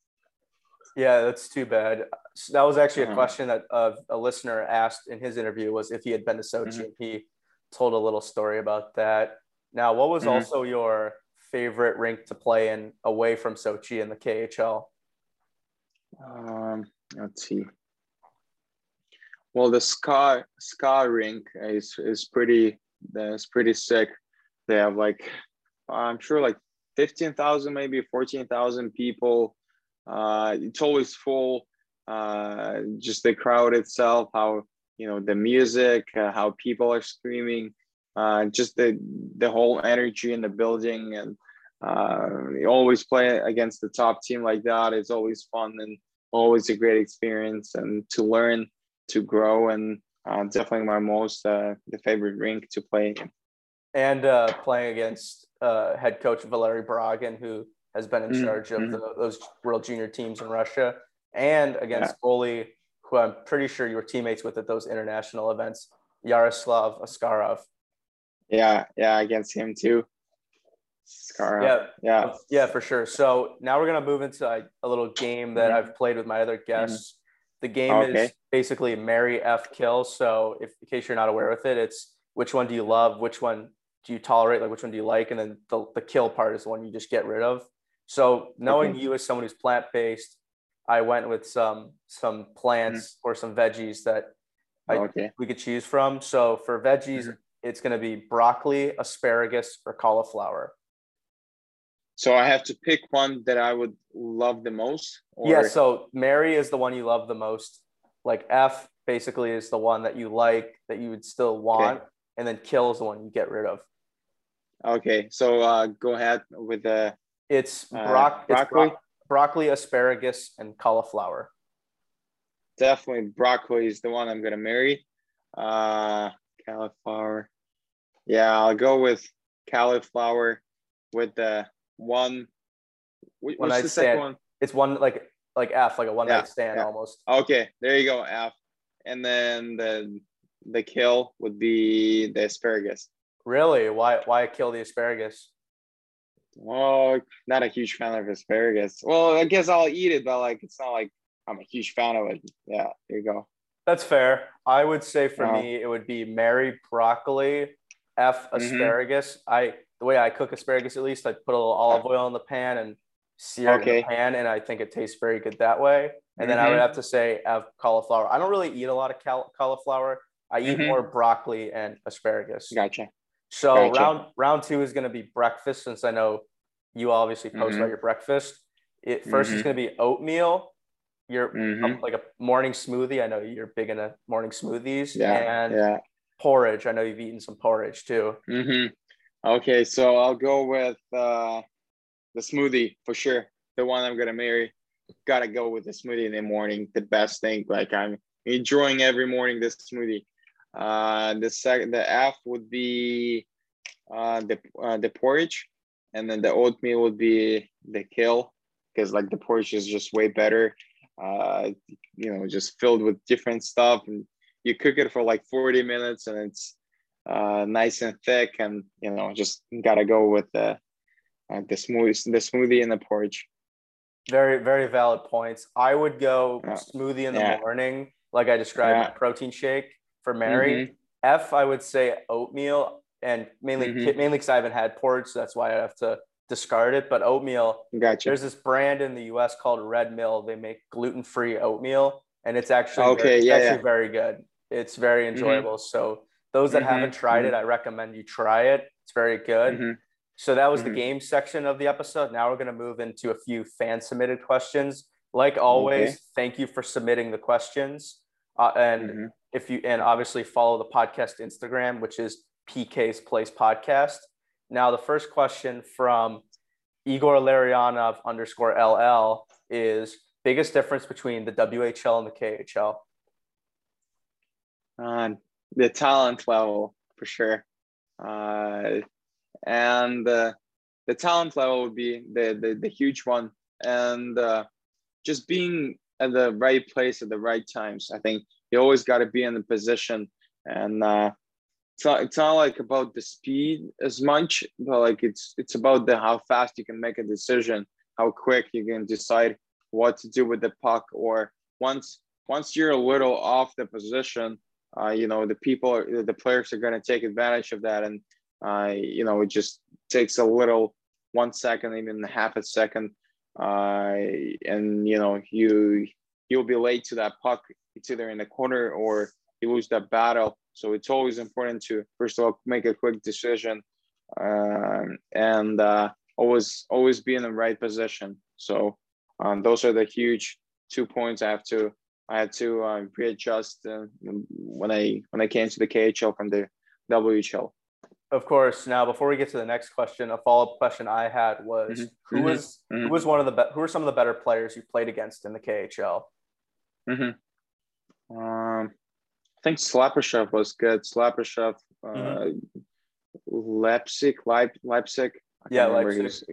Yeah, that's too bad. That was actually a uh-huh. question that uh, a listener asked in his interview was if he had been to Sochi. Mm-hmm. He told a little story about that. Now, what was mm-hmm. also your favorite rink to play in away from Sochi in the KHL? Um, let's see. Well, the Ska Ska rink is is pretty that's pretty sick. They have like I'm sure like 15,000, maybe 14,000 people. Uh, it's always full. Uh, just the crowd itself, how you know the music, uh, how people are screaming, uh, just the the whole energy in the building, and uh, you always play against the top team like that. It's always fun and always a great experience, and to learn, to grow, and uh, definitely my most uh, the favorite rink to play in. And uh, playing against uh, head coach Valery Bragin, who has been in mm-hmm. charge of the, those World Junior teams in Russia, and against yeah. goalie, who I'm pretty sure you were teammates with at those international events, Yaroslav Askarov. Yeah, yeah, against him too. Askarov. Yeah, yeah, yeah, for sure. So now we're gonna move into like, a little game that mm-hmm. I've played with my other guests. Mm-hmm. The game okay. is basically Marry F Kill. So if in case you're not aware with it, it's which one do you love, which one do you tolerate like which one do you like and then the, the kill part is the one you just get rid of so knowing you as someone who's plant-based i went with some some plants mm-hmm. or some veggies that I, okay. we could choose from so for veggies mm-hmm. it's going to be broccoli asparagus or cauliflower so i have to pick one that i would love the most or... yeah so Marry is the one you love the most like f basically is the one that you like that you would still want okay. and then kill is the one you get rid of Okay, so uh, go ahead with the. It's, uh, broccoli. It's bro- broccoli, asparagus, and cauliflower. Definitely, broccoli is the one I'm gonna marry. Uh, cauliflower. Yeah, I'll go with cauliflower with the one. What's one the second one? It's one like like F, like a one yeah, night stand yeah. almost. Okay, there you go, F. And then the the kill would be the asparagus. Really? Why why kill the asparagus? Well, not a huge fan of asparagus. Well, I guess I'll eat it, but like it's not like I'm a huge fan of it. Yeah, there you go. That's fair. I would say for me it would be Marry broccoli, F mm-hmm. asparagus. Mm-hmm. I the way I cook asparagus at least, I put a little olive oil in the pan and sear okay. it in the pan, and I think it tastes very good that way. And then mm-hmm. I would mm-hmm. have to say I have cauliflower. I don't really eat a lot of cal- cauliflower. I eat mm-hmm. more broccoli and asparagus. Gotcha. So gotcha. round round two is going to be breakfast, since I know you obviously post mm-hmm. about your breakfast. It 1st is mm-hmm. going to be oatmeal. Your um, like a morning smoothie. I know you're big into morning smoothies. Yeah. And yeah. porridge. I know you've eaten some porridge too. Okay, so I'll go with uh, the smoothie for sure. The one I'm gonna marry. Gotta go with the smoothie in the morning. The best thing. Like I'm enjoying every morning this smoothie. Uh, the second, the F would be uh, the uh, the porridge, and then the oatmeal would be the kale because like the porridge is just way better. Uh, you know, just filled with different stuff, and you cook it for like 40 minutes, and it's uh, nice and thick, and you know, just gotta go with the uh, the smoothie, the smoothie and the porridge. Very, very valid points. I would go smoothie in the yeah. morning, like I described, yeah. protein shake for Mary. Mm-hmm. F, I would say oatmeal, and mainly mm-hmm. mainly because I haven't had porridge, so that's why I have to discard it. But oatmeal, gotcha. There's this brand in the U.S. called Red Mill. They make gluten free oatmeal, and it's actually okay, very, yeah, actually yeah. very good. It's very mm-hmm. enjoyable. Mm-hmm. So those that mm-hmm. haven't tried it, mm-hmm. I recommend you try it. It's very good. Mm-hmm. So that was the game section of the episode. Now we're going to move into a few fan submitted questions. Like always, okay. thank you for submitting the questions. Uh, and if you and obviously follow the podcast Instagram, which is PK's Place Podcast. Now, the first question from Igor Larionov underscore LL is biggest difference between the WHL and the KHL? Uh, the talent level for sure. Uh, and uh, the talent level would be the, the, the huge one. And uh, just being at the right place at the right times. I think you always got to be in the position and uh, it's not it's not like about the speed as much but like it's it's about the how fast you can make a decision how quick you can decide what to do with the puck or once once you're a little off the position uh, you know the people the players are going to take advantage of that and uh, you know it just takes a little one second even half a second uh, and you know you you'll be late to that puck it's either in the corner or you lose that battle. So it's always important to first of all make a quick decision um, and uh, always always be in the right position. So um, those are the huge two points I have to I had to uh, readjust uh, when I when I came to the KHL from the WHL. Of course. Now, before we get to the next question, a follow up question I had was mm-hmm. who was mm-hmm. who was one of the be- who were some of the better players you played against in the KHL? Mm-hmm. Um, I think Slapyshev was good. Slapyshev, uh, mm-hmm. Leipsic, Leip, Leipsic. I yeah, Leipsic.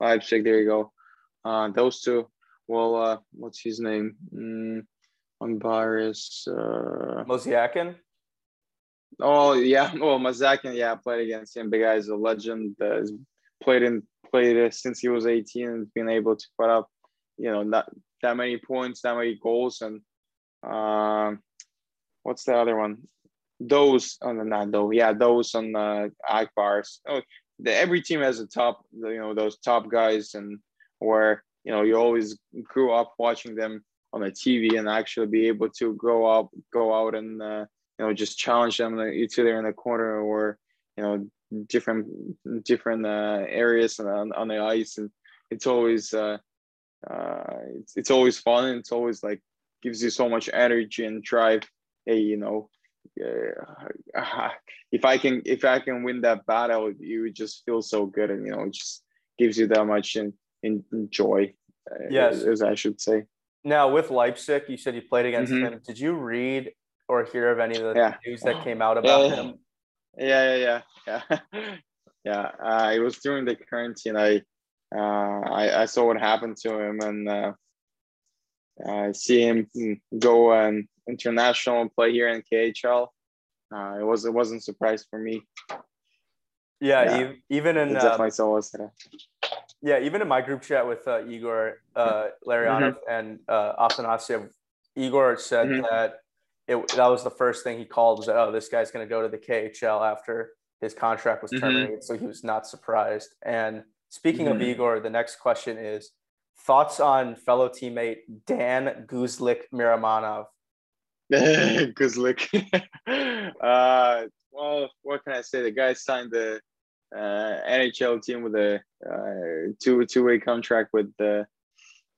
Leipsic. There you go. Uh, those two. Well, uh, what's his name? Mm, on Baris. Uh, Mozyakin. Oh yeah, well Mozyakin, yeah, I played against him. The guy's a legend. Uh, played in played since he was 18 and been able to put up, you know, not that many points, that many goals, and um, what's the other one? Those on oh, the not though, yeah, those on the Ak Bars. Oh, the, every team has a top, you know, those top guys, and where you know you always grew up watching them on the TV and actually be able to go up, go out and uh, you know just challenge them either in the corner or you know different different uh, areas on, on the ice, and it's always uh, uh, it's, it's always fun. And it's always like gives you so much energy and drive. Hey you know uh, if i can if i can win that battle you just feel so good and you know it just gives you that much in, in joy uh, yes as i should say now with leipsic you said you played against mm-hmm. him did you read or hear of any of the yeah. news that came out about yeah, him yeah yeah yeah yeah yeah uh, it was during the quarantine i uh, I, I saw what happened to him and uh, I see him go and international and play here in KHL. Uh, it was it wasn't a surprise for me. Yeah, yeah. even in definitely um, so Yeah, even in my group chat with uh, Igor uh, Larionov mm-hmm. and uh, Afanasyev, Igor said mm-hmm. that it that was the first thing he called was oh this guy's going to go to the KHL after his contract was mm-hmm. terminated, mm-hmm. so he was not surprised. And speaking of mm-hmm. Igor, the next question is thoughts on fellow teammate Dan Guzlik Miromanov? Guzlik. uh, well, what can I say? The guy signed the uh, NHL team with a uh, two two way contract with the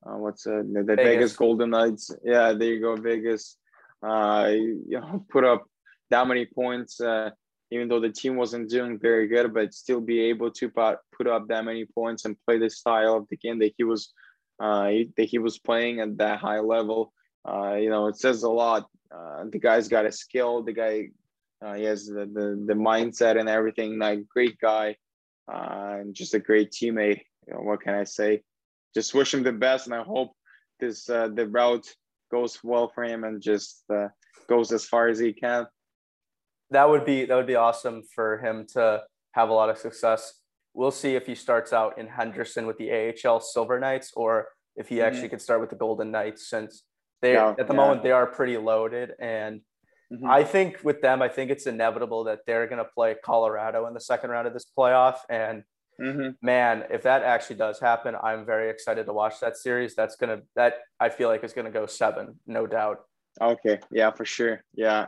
uh, what's uh, the, the Vegas. Vegas. Golden Knights. Yeah, there you go, Vegas. Uh, you know, put up that many points, uh, even though the team wasn't doing very good, but still be able to put, put up that many points and play the style of the game that he was uh, that he was playing at that high level. Uh, you know, it says a lot. Uh, the guy's got a skill. The guy, uh, he has the, the, the mindset and everything. Like great guy, uh, and just a great teammate. You know, what can I say? Just wish him the best, and I hope this uh, the route goes well for him and just uh, goes as far as he can. That would be that would be awesome for him to have a lot of success. We'll see if he starts out in Henderson with the AHL Silver Knights or if he mm-hmm. actually could start with the Golden Knights since they yeah, at the yeah. moment they are pretty loaded and mm-hmm. I think with them I think it's inevitable that they're going to play Colorado in the second round of this playoff and mm-hmm. man if that actually does happen I'm very excited to watch that series. That's going to that I feel like is going to go 7 no doubt. Okay. Yeah for sure. Yeah.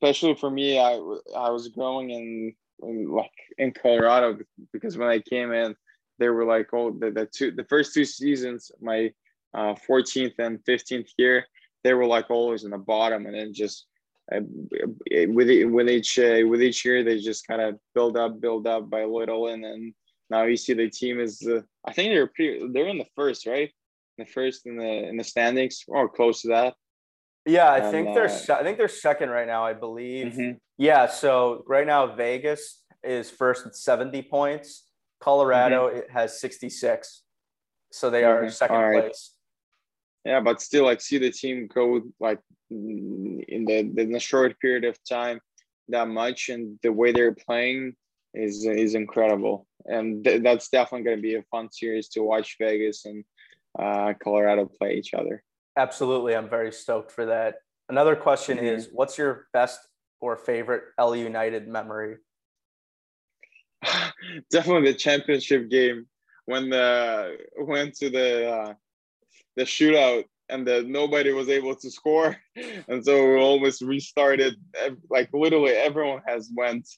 Especially for me I I was growing in, in like in Colorado because when I came in they were like oh the, the two the first two seasons my uh, 14th and 15th year, they were like always in the bottom, and then just with with each uh, with each year they just kind of build up, build up by little, and then now you see the team is uh, I think they're pretty they're in the first right, the first in the in the standings or close to that. Yeah, I and, think they're uh, I think they're second right now. I believe. Mm-hmm. Yeah, so right now Vegas is first with 70 points. Colorado mm-hmm. it has 66. So they are mm-hmm. second right. place yeah but still like see the team go like in the in a short period of time that much and the way they're playing is is incredible. And th- that's definitely going to be a fun series to watch vegas and uh, colorado play each other. Absolutely. I'm very stoked for that. Another question mm-hmm. is what's your best or favorite l united memory? Definitely the championship game when the went to the uh, the shootout and that nobody was able to score. And so we almost restarted like literally everyone has went.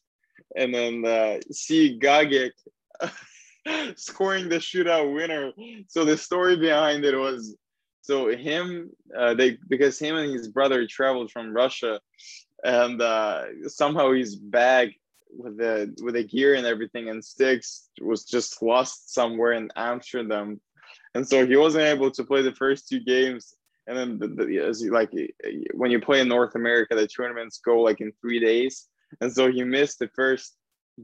And then uh, see Gagic scoring the shootout winner. So the story behind it was so him uh, they because him and his brother traveled from Russia and uh, somehow his bag with the with the gear and everything and sticks was just lost somewhere in Amsterdam and so he wasn't able to play the first two games. And then the, the, like when you play in North America, the tournaments go like in three days, and so he missed the first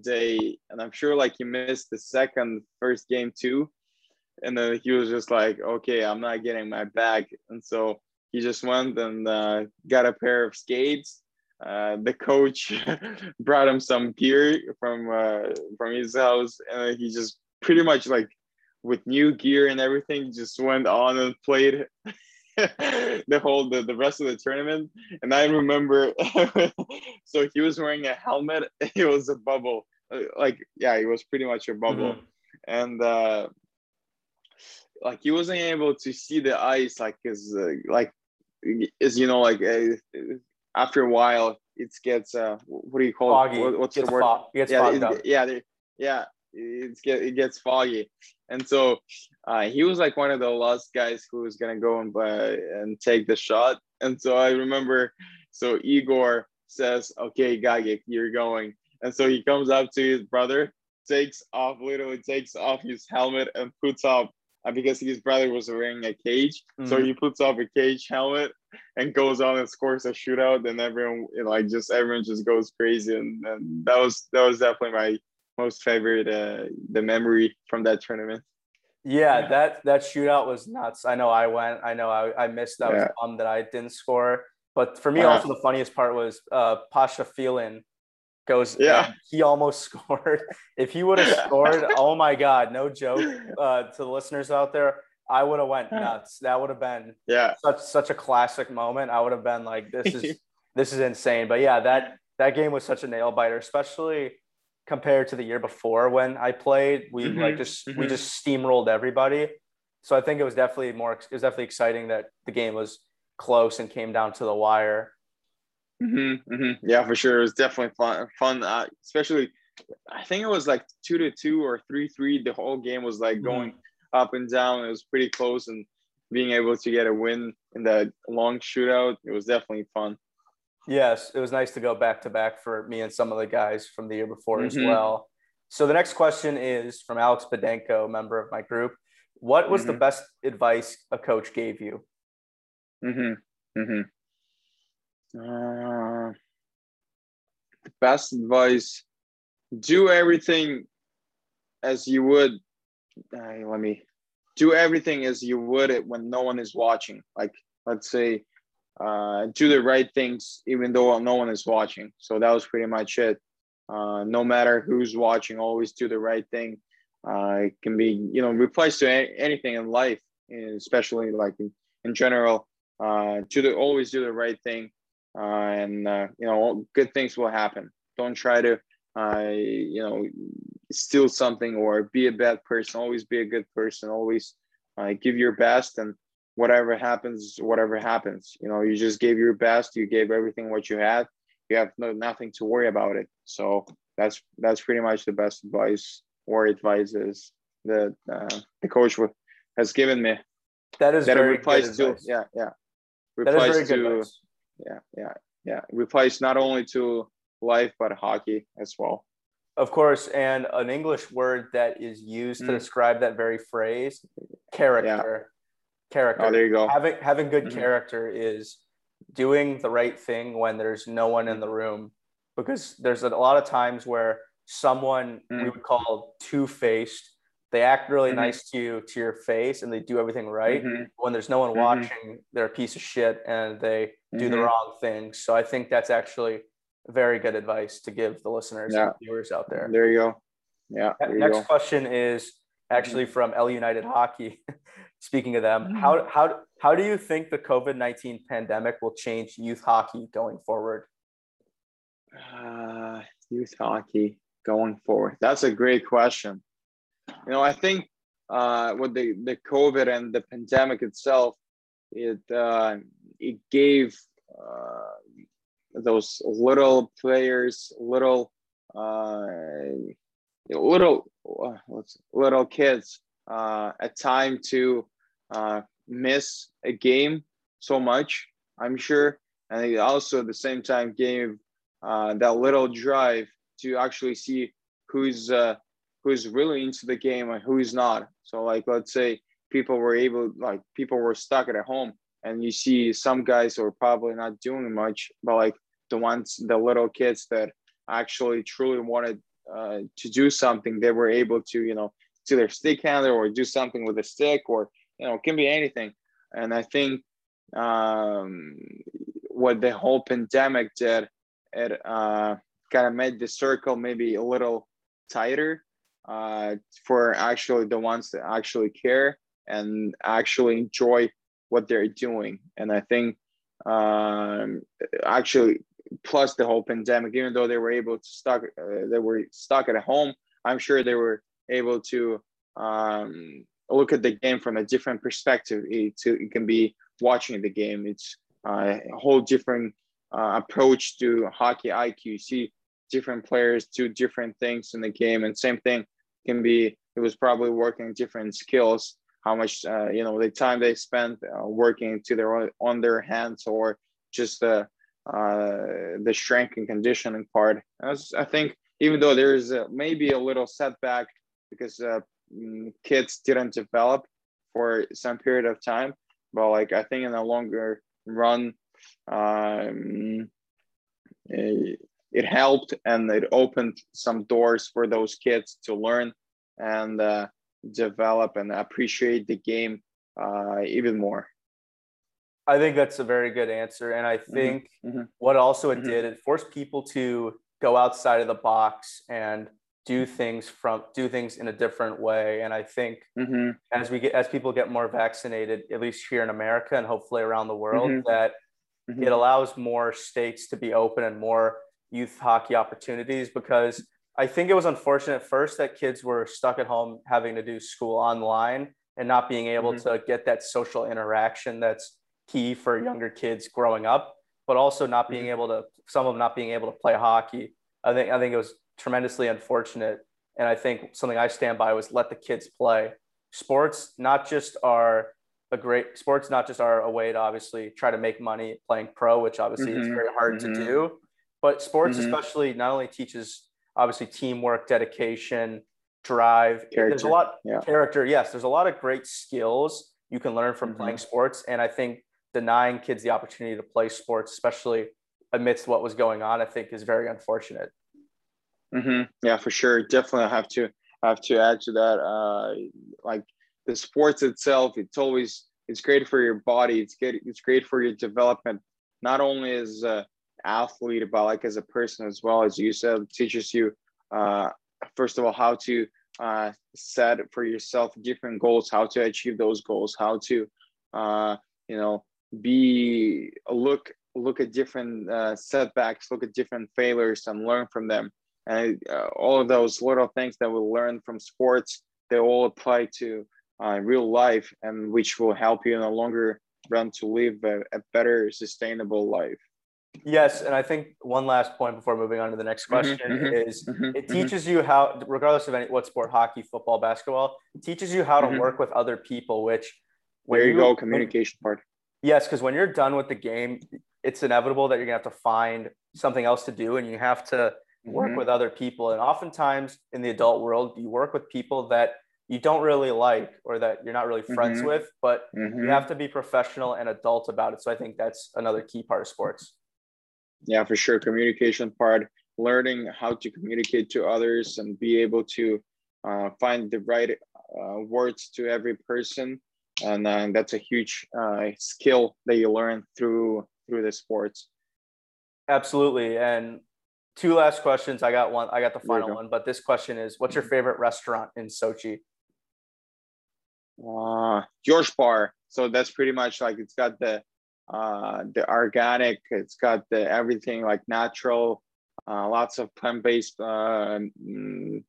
day, and I'm sure like he missed the second first game too. And then he was just like, okay, I'm not getting my bag, and so he just went and uh, got a pair of skates. Uh, the coach brought him some gear from uh, from his house, and he just pretty much like with new gear and everything, just went on and played the whole the, the rest of the tournament. And I remember, so he was wearing a helmet. It was a bubble, uh, like yeah, it was pretty much a bubble, mm-hmm. and uh, like he wasn't able to see the ice, like cause uh, like as you know, like uh, after a while it gets uh what do you call foggy. it? What, what's the word? Fog. yeah, it, yeah, yeah, it's get it gets foggy. And so uh, he was like one of the last guys who was gonna go and buy and take the shot. And so i remember so igor says okay Gagic, you're going. And so he comes up to his brother takes off literally takes off his helmet and puts up uh, because his brother was wearing a cage. Mm-hmm. so he puts up a cage helmet and goes on and scores a shootout. And everyone like just everyone just goes crazy. And, and that was that was definitely my most favorite uh, the memory from that tournament. Yeah, yeah, that that shootout was nuts. I know I went. I know I, I missed. I was bummed that I didn't score. But for me, uh, also the funniest part was uh, Pasha Filin goes. Yeah, he almost scored. if he would have scored, oh my god, no joke. Uh, to the listeners out there, I would have went nuts. That would have been yeah such such a classic moment. I would have been like, this is this is insane. But yeah, that that game was such a nail biter, especially compared to the year before when I played. We mm-hmm. like just mm-hmm. we just steamrolled everybody. So I think it was definitely more. It was definitely exciting that the game was close and came down to the wire. Mm-hmm, mm-hmm. Yeah, for sure. It was definitely fun. Fun, uh, especially. I think it was like two to two or three three. The whole game was like going mm-hmm. up and down. It was pretty close, and being able to get a win in that long shootout, it was definitely fun. Yes, it was nice to go back to back for me and some of the guys from the year before mm-hmm. as well. So the next question is from Alex Bedenko, member of my group. What was mm-hmm. the best advice a coach gave you? Mm-hmm. Mm-hmm. Uh, the best advice: do everything as you would. Uh, let me do everything as you would it when no one is watching. Like let's say, uh, do the right things even though no one is watching. So that was pretty much it. Uh, no matter who's watching, always do the right thing. Uh, it can be, you know, replace to anything in life, especially like in, in general. Uh, do the always do the right thing, uh, and uh, you know, good things will happen. Don't try to, uh, you know, steal something or be a bad person. Always be a good person. Always give your best, and whatever happens, whatever happens. You know, you just gave your best. You gave everything what you had. You have no nothing to worry about it. So that's that's pretty much the best advice or advices that uh, the coach has given me. That is that very good to, yeah, yeah replies to yeah yeah yeah replies not only to life but hockey as well of course and an english word that is used mm. to describe that very phrase character yeah. Character oh there you go having having good mm-hmm. character is doing the right thing when there's no one in the room because there's a lot of times where someone mm. we would call two-faced they act really mm-hmm. nice to you to your face and they do everything right mm-hmm. when there's no one mm-hmm. watching they're a piece of shit and they do the mm-hmm. wrong thing so i think that's actually very good advice to give the listeners yeah. and viewers out there there you go yeah next question is actually mm-hmm. from l united hockey speaking of them mm-hmm. how how how do you think the covid-19 pandemic will change youth hockey going forward? Uh, youth hockey going forward? That's a great question. You know, I think uh, with the, the COVID and the pandemic itself, it uh, it gave uh, those little players, little uh, little little kids uh, a time to uh, miss a game so much. I'm sure, and also at the same time gave uh, that little drive to actually see who's uh, who's really into the game and who's not. So like let's say people were able like people were stuck at home and you see some guys are probably not doing much, but like the ones the little kids that actually truly wanted uh, to do something, they were able to, you know, to their stick handler or do something with a stick or you know, it can be anything. And I think um, what the whole pandemic did, it uh, kind of made the circle maybe a little tighter uh, for actually the ones that actually care and actually enjoy what they're doing. And I think um, actually, plus the whole pandemic, even though they were able to stuck, uh, they were stuck at home. I'm sure they were able to um, look at the game from a different perspective. It, it can be watching the game. It's uh, a whole different uh, approach to hockey IQ. You see different players do different things in the game, and same thing can be it was probably working different skills how much uh, you know the time they spent uh, working to their on their hands or just the uh, the strength and conditioning part As i think even though there's maybe a little setback because uh, mm, kids didn't develop for some period of time but like i think in the longer run um, it, helped and it opened some doors for those kids to learn and uh, develop and appreciate the game uh, even more. I think that's a very good answer. And I mm-hmm. think mm-hmm. what also it mm-hmm. did, it forced people to go outside of the box and do things from do things in a different way. And I think mm-hmm. as we get as people get more vaccinated, at least here in America and hopefully around the world, mm-hmm. that mm-hmm. it allows more states to be open and more youth hockey opportunities because I think it was unfortunate first that kids were stuck at home having to do school online. and not being able mm-hmm. to get that social interaction that's key for younger kids growing up, but also not being mm-hmm. able to some of them not being able to play hockey. I think I think it was tremendously unfortunate. And I think something I stand by was let the kids play. Sports not just are a great sports not just are a way to obviously try to make money playing pro, which obviously mm-hmm. is very hard mm-hmm. to do, but sports mm-hmm. especially not only teaches obviously teamwork, dedication, drive. Character. There's a lot yeah. character. Yes, there's a lot of great skills you can learn from mm-hmm. playing sports, and I think denying kids the opportunity to play sports, especially amidst what was going on, I think is very unfortunate. Mm-hmm. Yeah, for sure. Definitely have to have to add to that. Uh, like the sports itself, it's always it's great for your body. It's good. It's great for your development, not only as a athlete, but like as a person as well. As you said, teaches you uh, first of all how to uh, set for yourself different goals, how to achieve those goals, how to uh, you know be look look at different uh, setbacks, look at different failures, and learn from them. And uh, all of those little things that we learn from sports, they all apply to uh, real life, and which will help you in the longer run to live a, a, better, sustainable life. Yes, and I think one last point before moving on to the next mm-hmm, question mm-hmm, is mm-hmm, it mm-hmm. teaches you how, regardless of any what sport, hockey, football, basketball, it teaches you how to mm-hmm. work with other people. Which where you, you go, communication part. Yes, because when you're done with the game, it's inevitable that you're gonna have to find something else to do, and you have to work mm-hmm. with other people. And oftentimes in the adult world, you work with people that you don't really like or that you're not really friends mm-hmm. with, but mm-hmm. you have to be professional and adult about it. So I think that's another key part of sports. Yeah, for sure. Communication part, learning how to communicate to others and be able to uh, find the right uh, words to every person. And uh, that's a huge uh, skill that you learn through through the sports. Absolutely. And two last questions. I got one. I got the final one, but this question is: What's your favorite restaurant in Sochi? Uh, George Bar. So that's pretty much like it's got the uh, the organic. It's got the everything like natural. Uh, lots of plant-based uh, mm,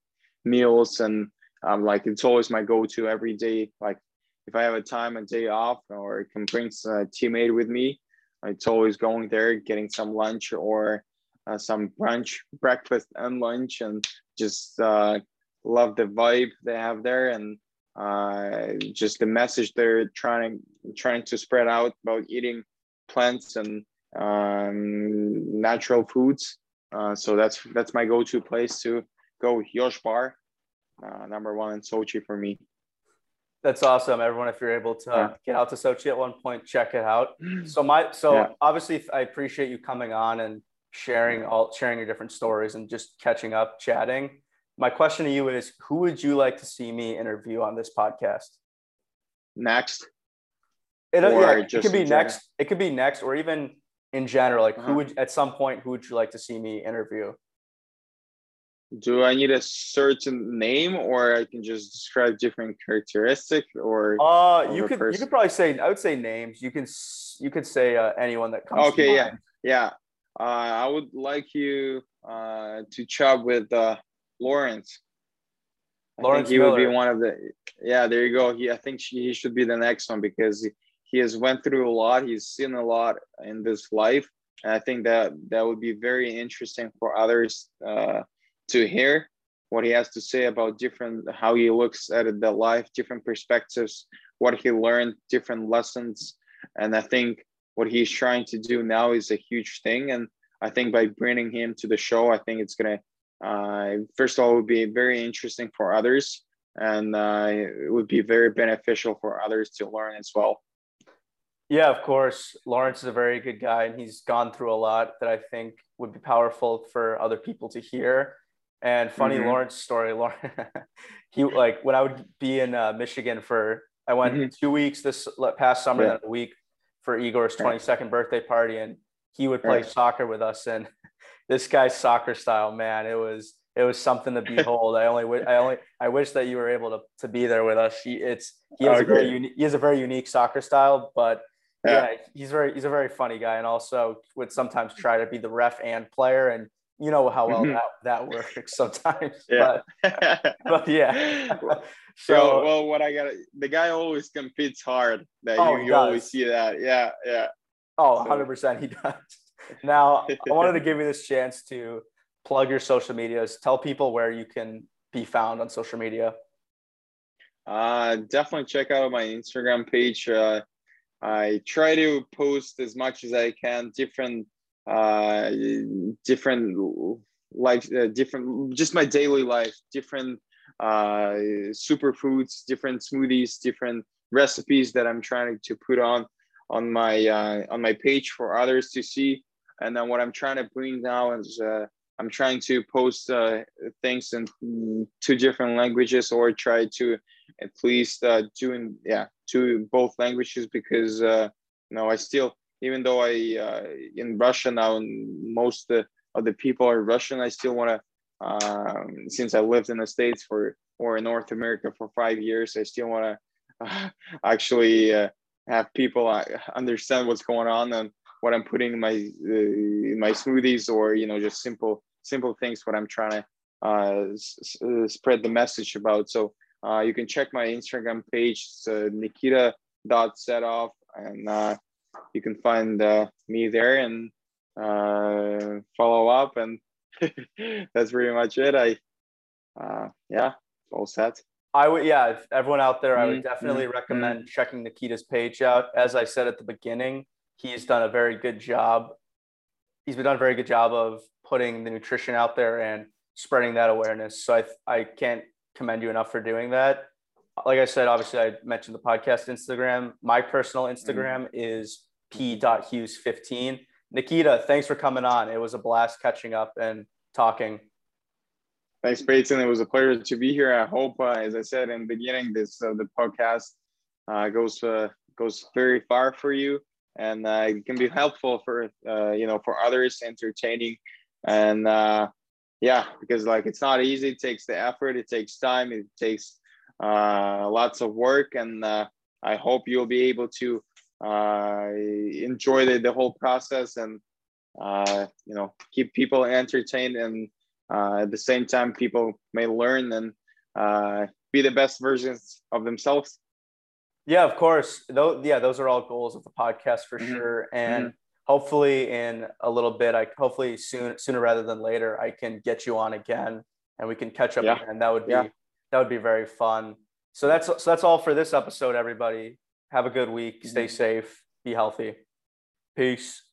meals and um, like it's always my go-to every day. Like if I have a time, a day off, or can bring a teammate with me, it's always going there, getting some lunch or uh, some brunch, breakfast, and lunch, and just uh, love the vibe they have there and uh, just the message they're trying trying to spread out about eating plants and um, natural foods. Uh, so that's that's my go-to place to go. Yosh Bar, uh, number one in Sochi for me. That's awesome, everyone. If you're able to yeah. get out to Sochi at one point, check it out. So my so yeah. obviously I appreciate you coming on and sharing all sharing your different stories and just catching up, chatting. My question to you is who would you like to see me interview on this podcast? Next. It, yeah, it could be next. It could be next or even in general. Like uh-huh. who would at some point who would you like to see me interview? Do I need a certain name or I can just describe different characteristic or uh you could person? you could probably say I would say names. You can you could say uh, anyone that comes Okay, yeah. Yeah. Uh, I would like you uh, to chat with uh, Lawrence. I Lawrence think he Miller. would be one of the. Yeah, there you go. He, I think he should be the next one because he, he has went through a lot. He's seen a lot in this life, and I think that that would be very interesting for others uh, to hear what he has to say about different how he looks at the life, different perspectives, what he learned, different lessons, and I think what he's trying to do now is a huge thing. And I think by bringing him to the show, I think it's gonna uh, first of all would be very interesting for others, and uh, it would be very beneficial for others to learn as well. Yeah, of course. Lawrence is a very good guy, and he's gone through a lot that I think would be powerful for other people to hear. And funny mm-hmm. Lawrence story, Lawrence, he like when I would be in uh, Michigan for I went mm-hmm. two weeks this past summer, yeah. then a week for Igor's 22nd birthday party, and he would play right. soccer with us. And this guy's soccer style, man, it was it was something to behold. I only I only I wish that you were able to, to be there with us. He it's he has oh, a very unique he has a very unique soccer style, but yeah. yeah. he's very he's a very funny guy, and also would sometimes try to be the ref and player, and you know how well mm-hmm. that, that works sometimes. Yeah. But, but yeah. so well, well, what I got the guy always competes hard. That oh, you, you always see that. Yeah, yeah. Oh, 100 percent he does. Now I wanted to give you this chance to plug your social medias. Tell people where you can be found on social media. Uh, definitely check out my Instagram page. Uh, I try to post as much as I can, different, uh, different life, uh, different, just my daily life, different uh, superfoods, different smoothies, different recipes that I'm trying to put on on my uh, on my page for others to see. And then what I'm trying to bring now is uh, I'm trying to post uh, things in two different languages or try to at least uh, doing yeah to both languages because uh, you know I still even though I uh, in Russia now most of the people are Russian I still want to um, since I lived in the States for or in North America for five years I still want to uh, actually uh, have people uh, understand what's going on and what I'm putting in my uh, my smoothies or you know just simple simple things what I'm trying to uh, s- uh, spread the message about. So uh, you can check my Instagram page, uh, Nikita dot Sedov, and uh, you can find uh, me there and uh, follow up. And that's pretty much it. I uh, yeah, all set. I would, yeah, everyone out there, I would mm-hmm. definitely mm-hmm. recommend mm-hmm. checking Nikita's page out. As I said at the beginning, he's done a very good job. He's been done a very good job of putting the nutrition out there and spreading that awareness. So I, I can't commend you enough for doing that. Like I said, obviously I mentioned the podcast Instagram. My personal Instagram mm-hmm. is p.hughes15. Nikita, thanks for coming on. It was a blast catching up and talking. Thanks, Peyton. It was a pleasure to be here. I hope, uh, as I said in the beginning, this uh, the podcast uh, goes uh, goes very far for you, and uh, it can be helpful for uh, you know for others, entertaining, and yeah because like it's not easy it takes the effort it takes time it takes uh, lots of work and i hope you'll be able to uh, enjoy the, the whole process and uh, you know keep people entertained and uh, at the same time people may learn and uh, be the best versions of themselves yeah of course those yeah those are all goals of the podcast for mm-hmm. sure and mm-hmm hopefully in a little bit, I hopefully soon sooner rather than later, I can get you on again and we can catch up yeah. again. That would be yeah. that would be very fun. So that's so that's all for this episode, everybody. Have a good week. Stay mm-hmm. safe. Be healthy. Peace.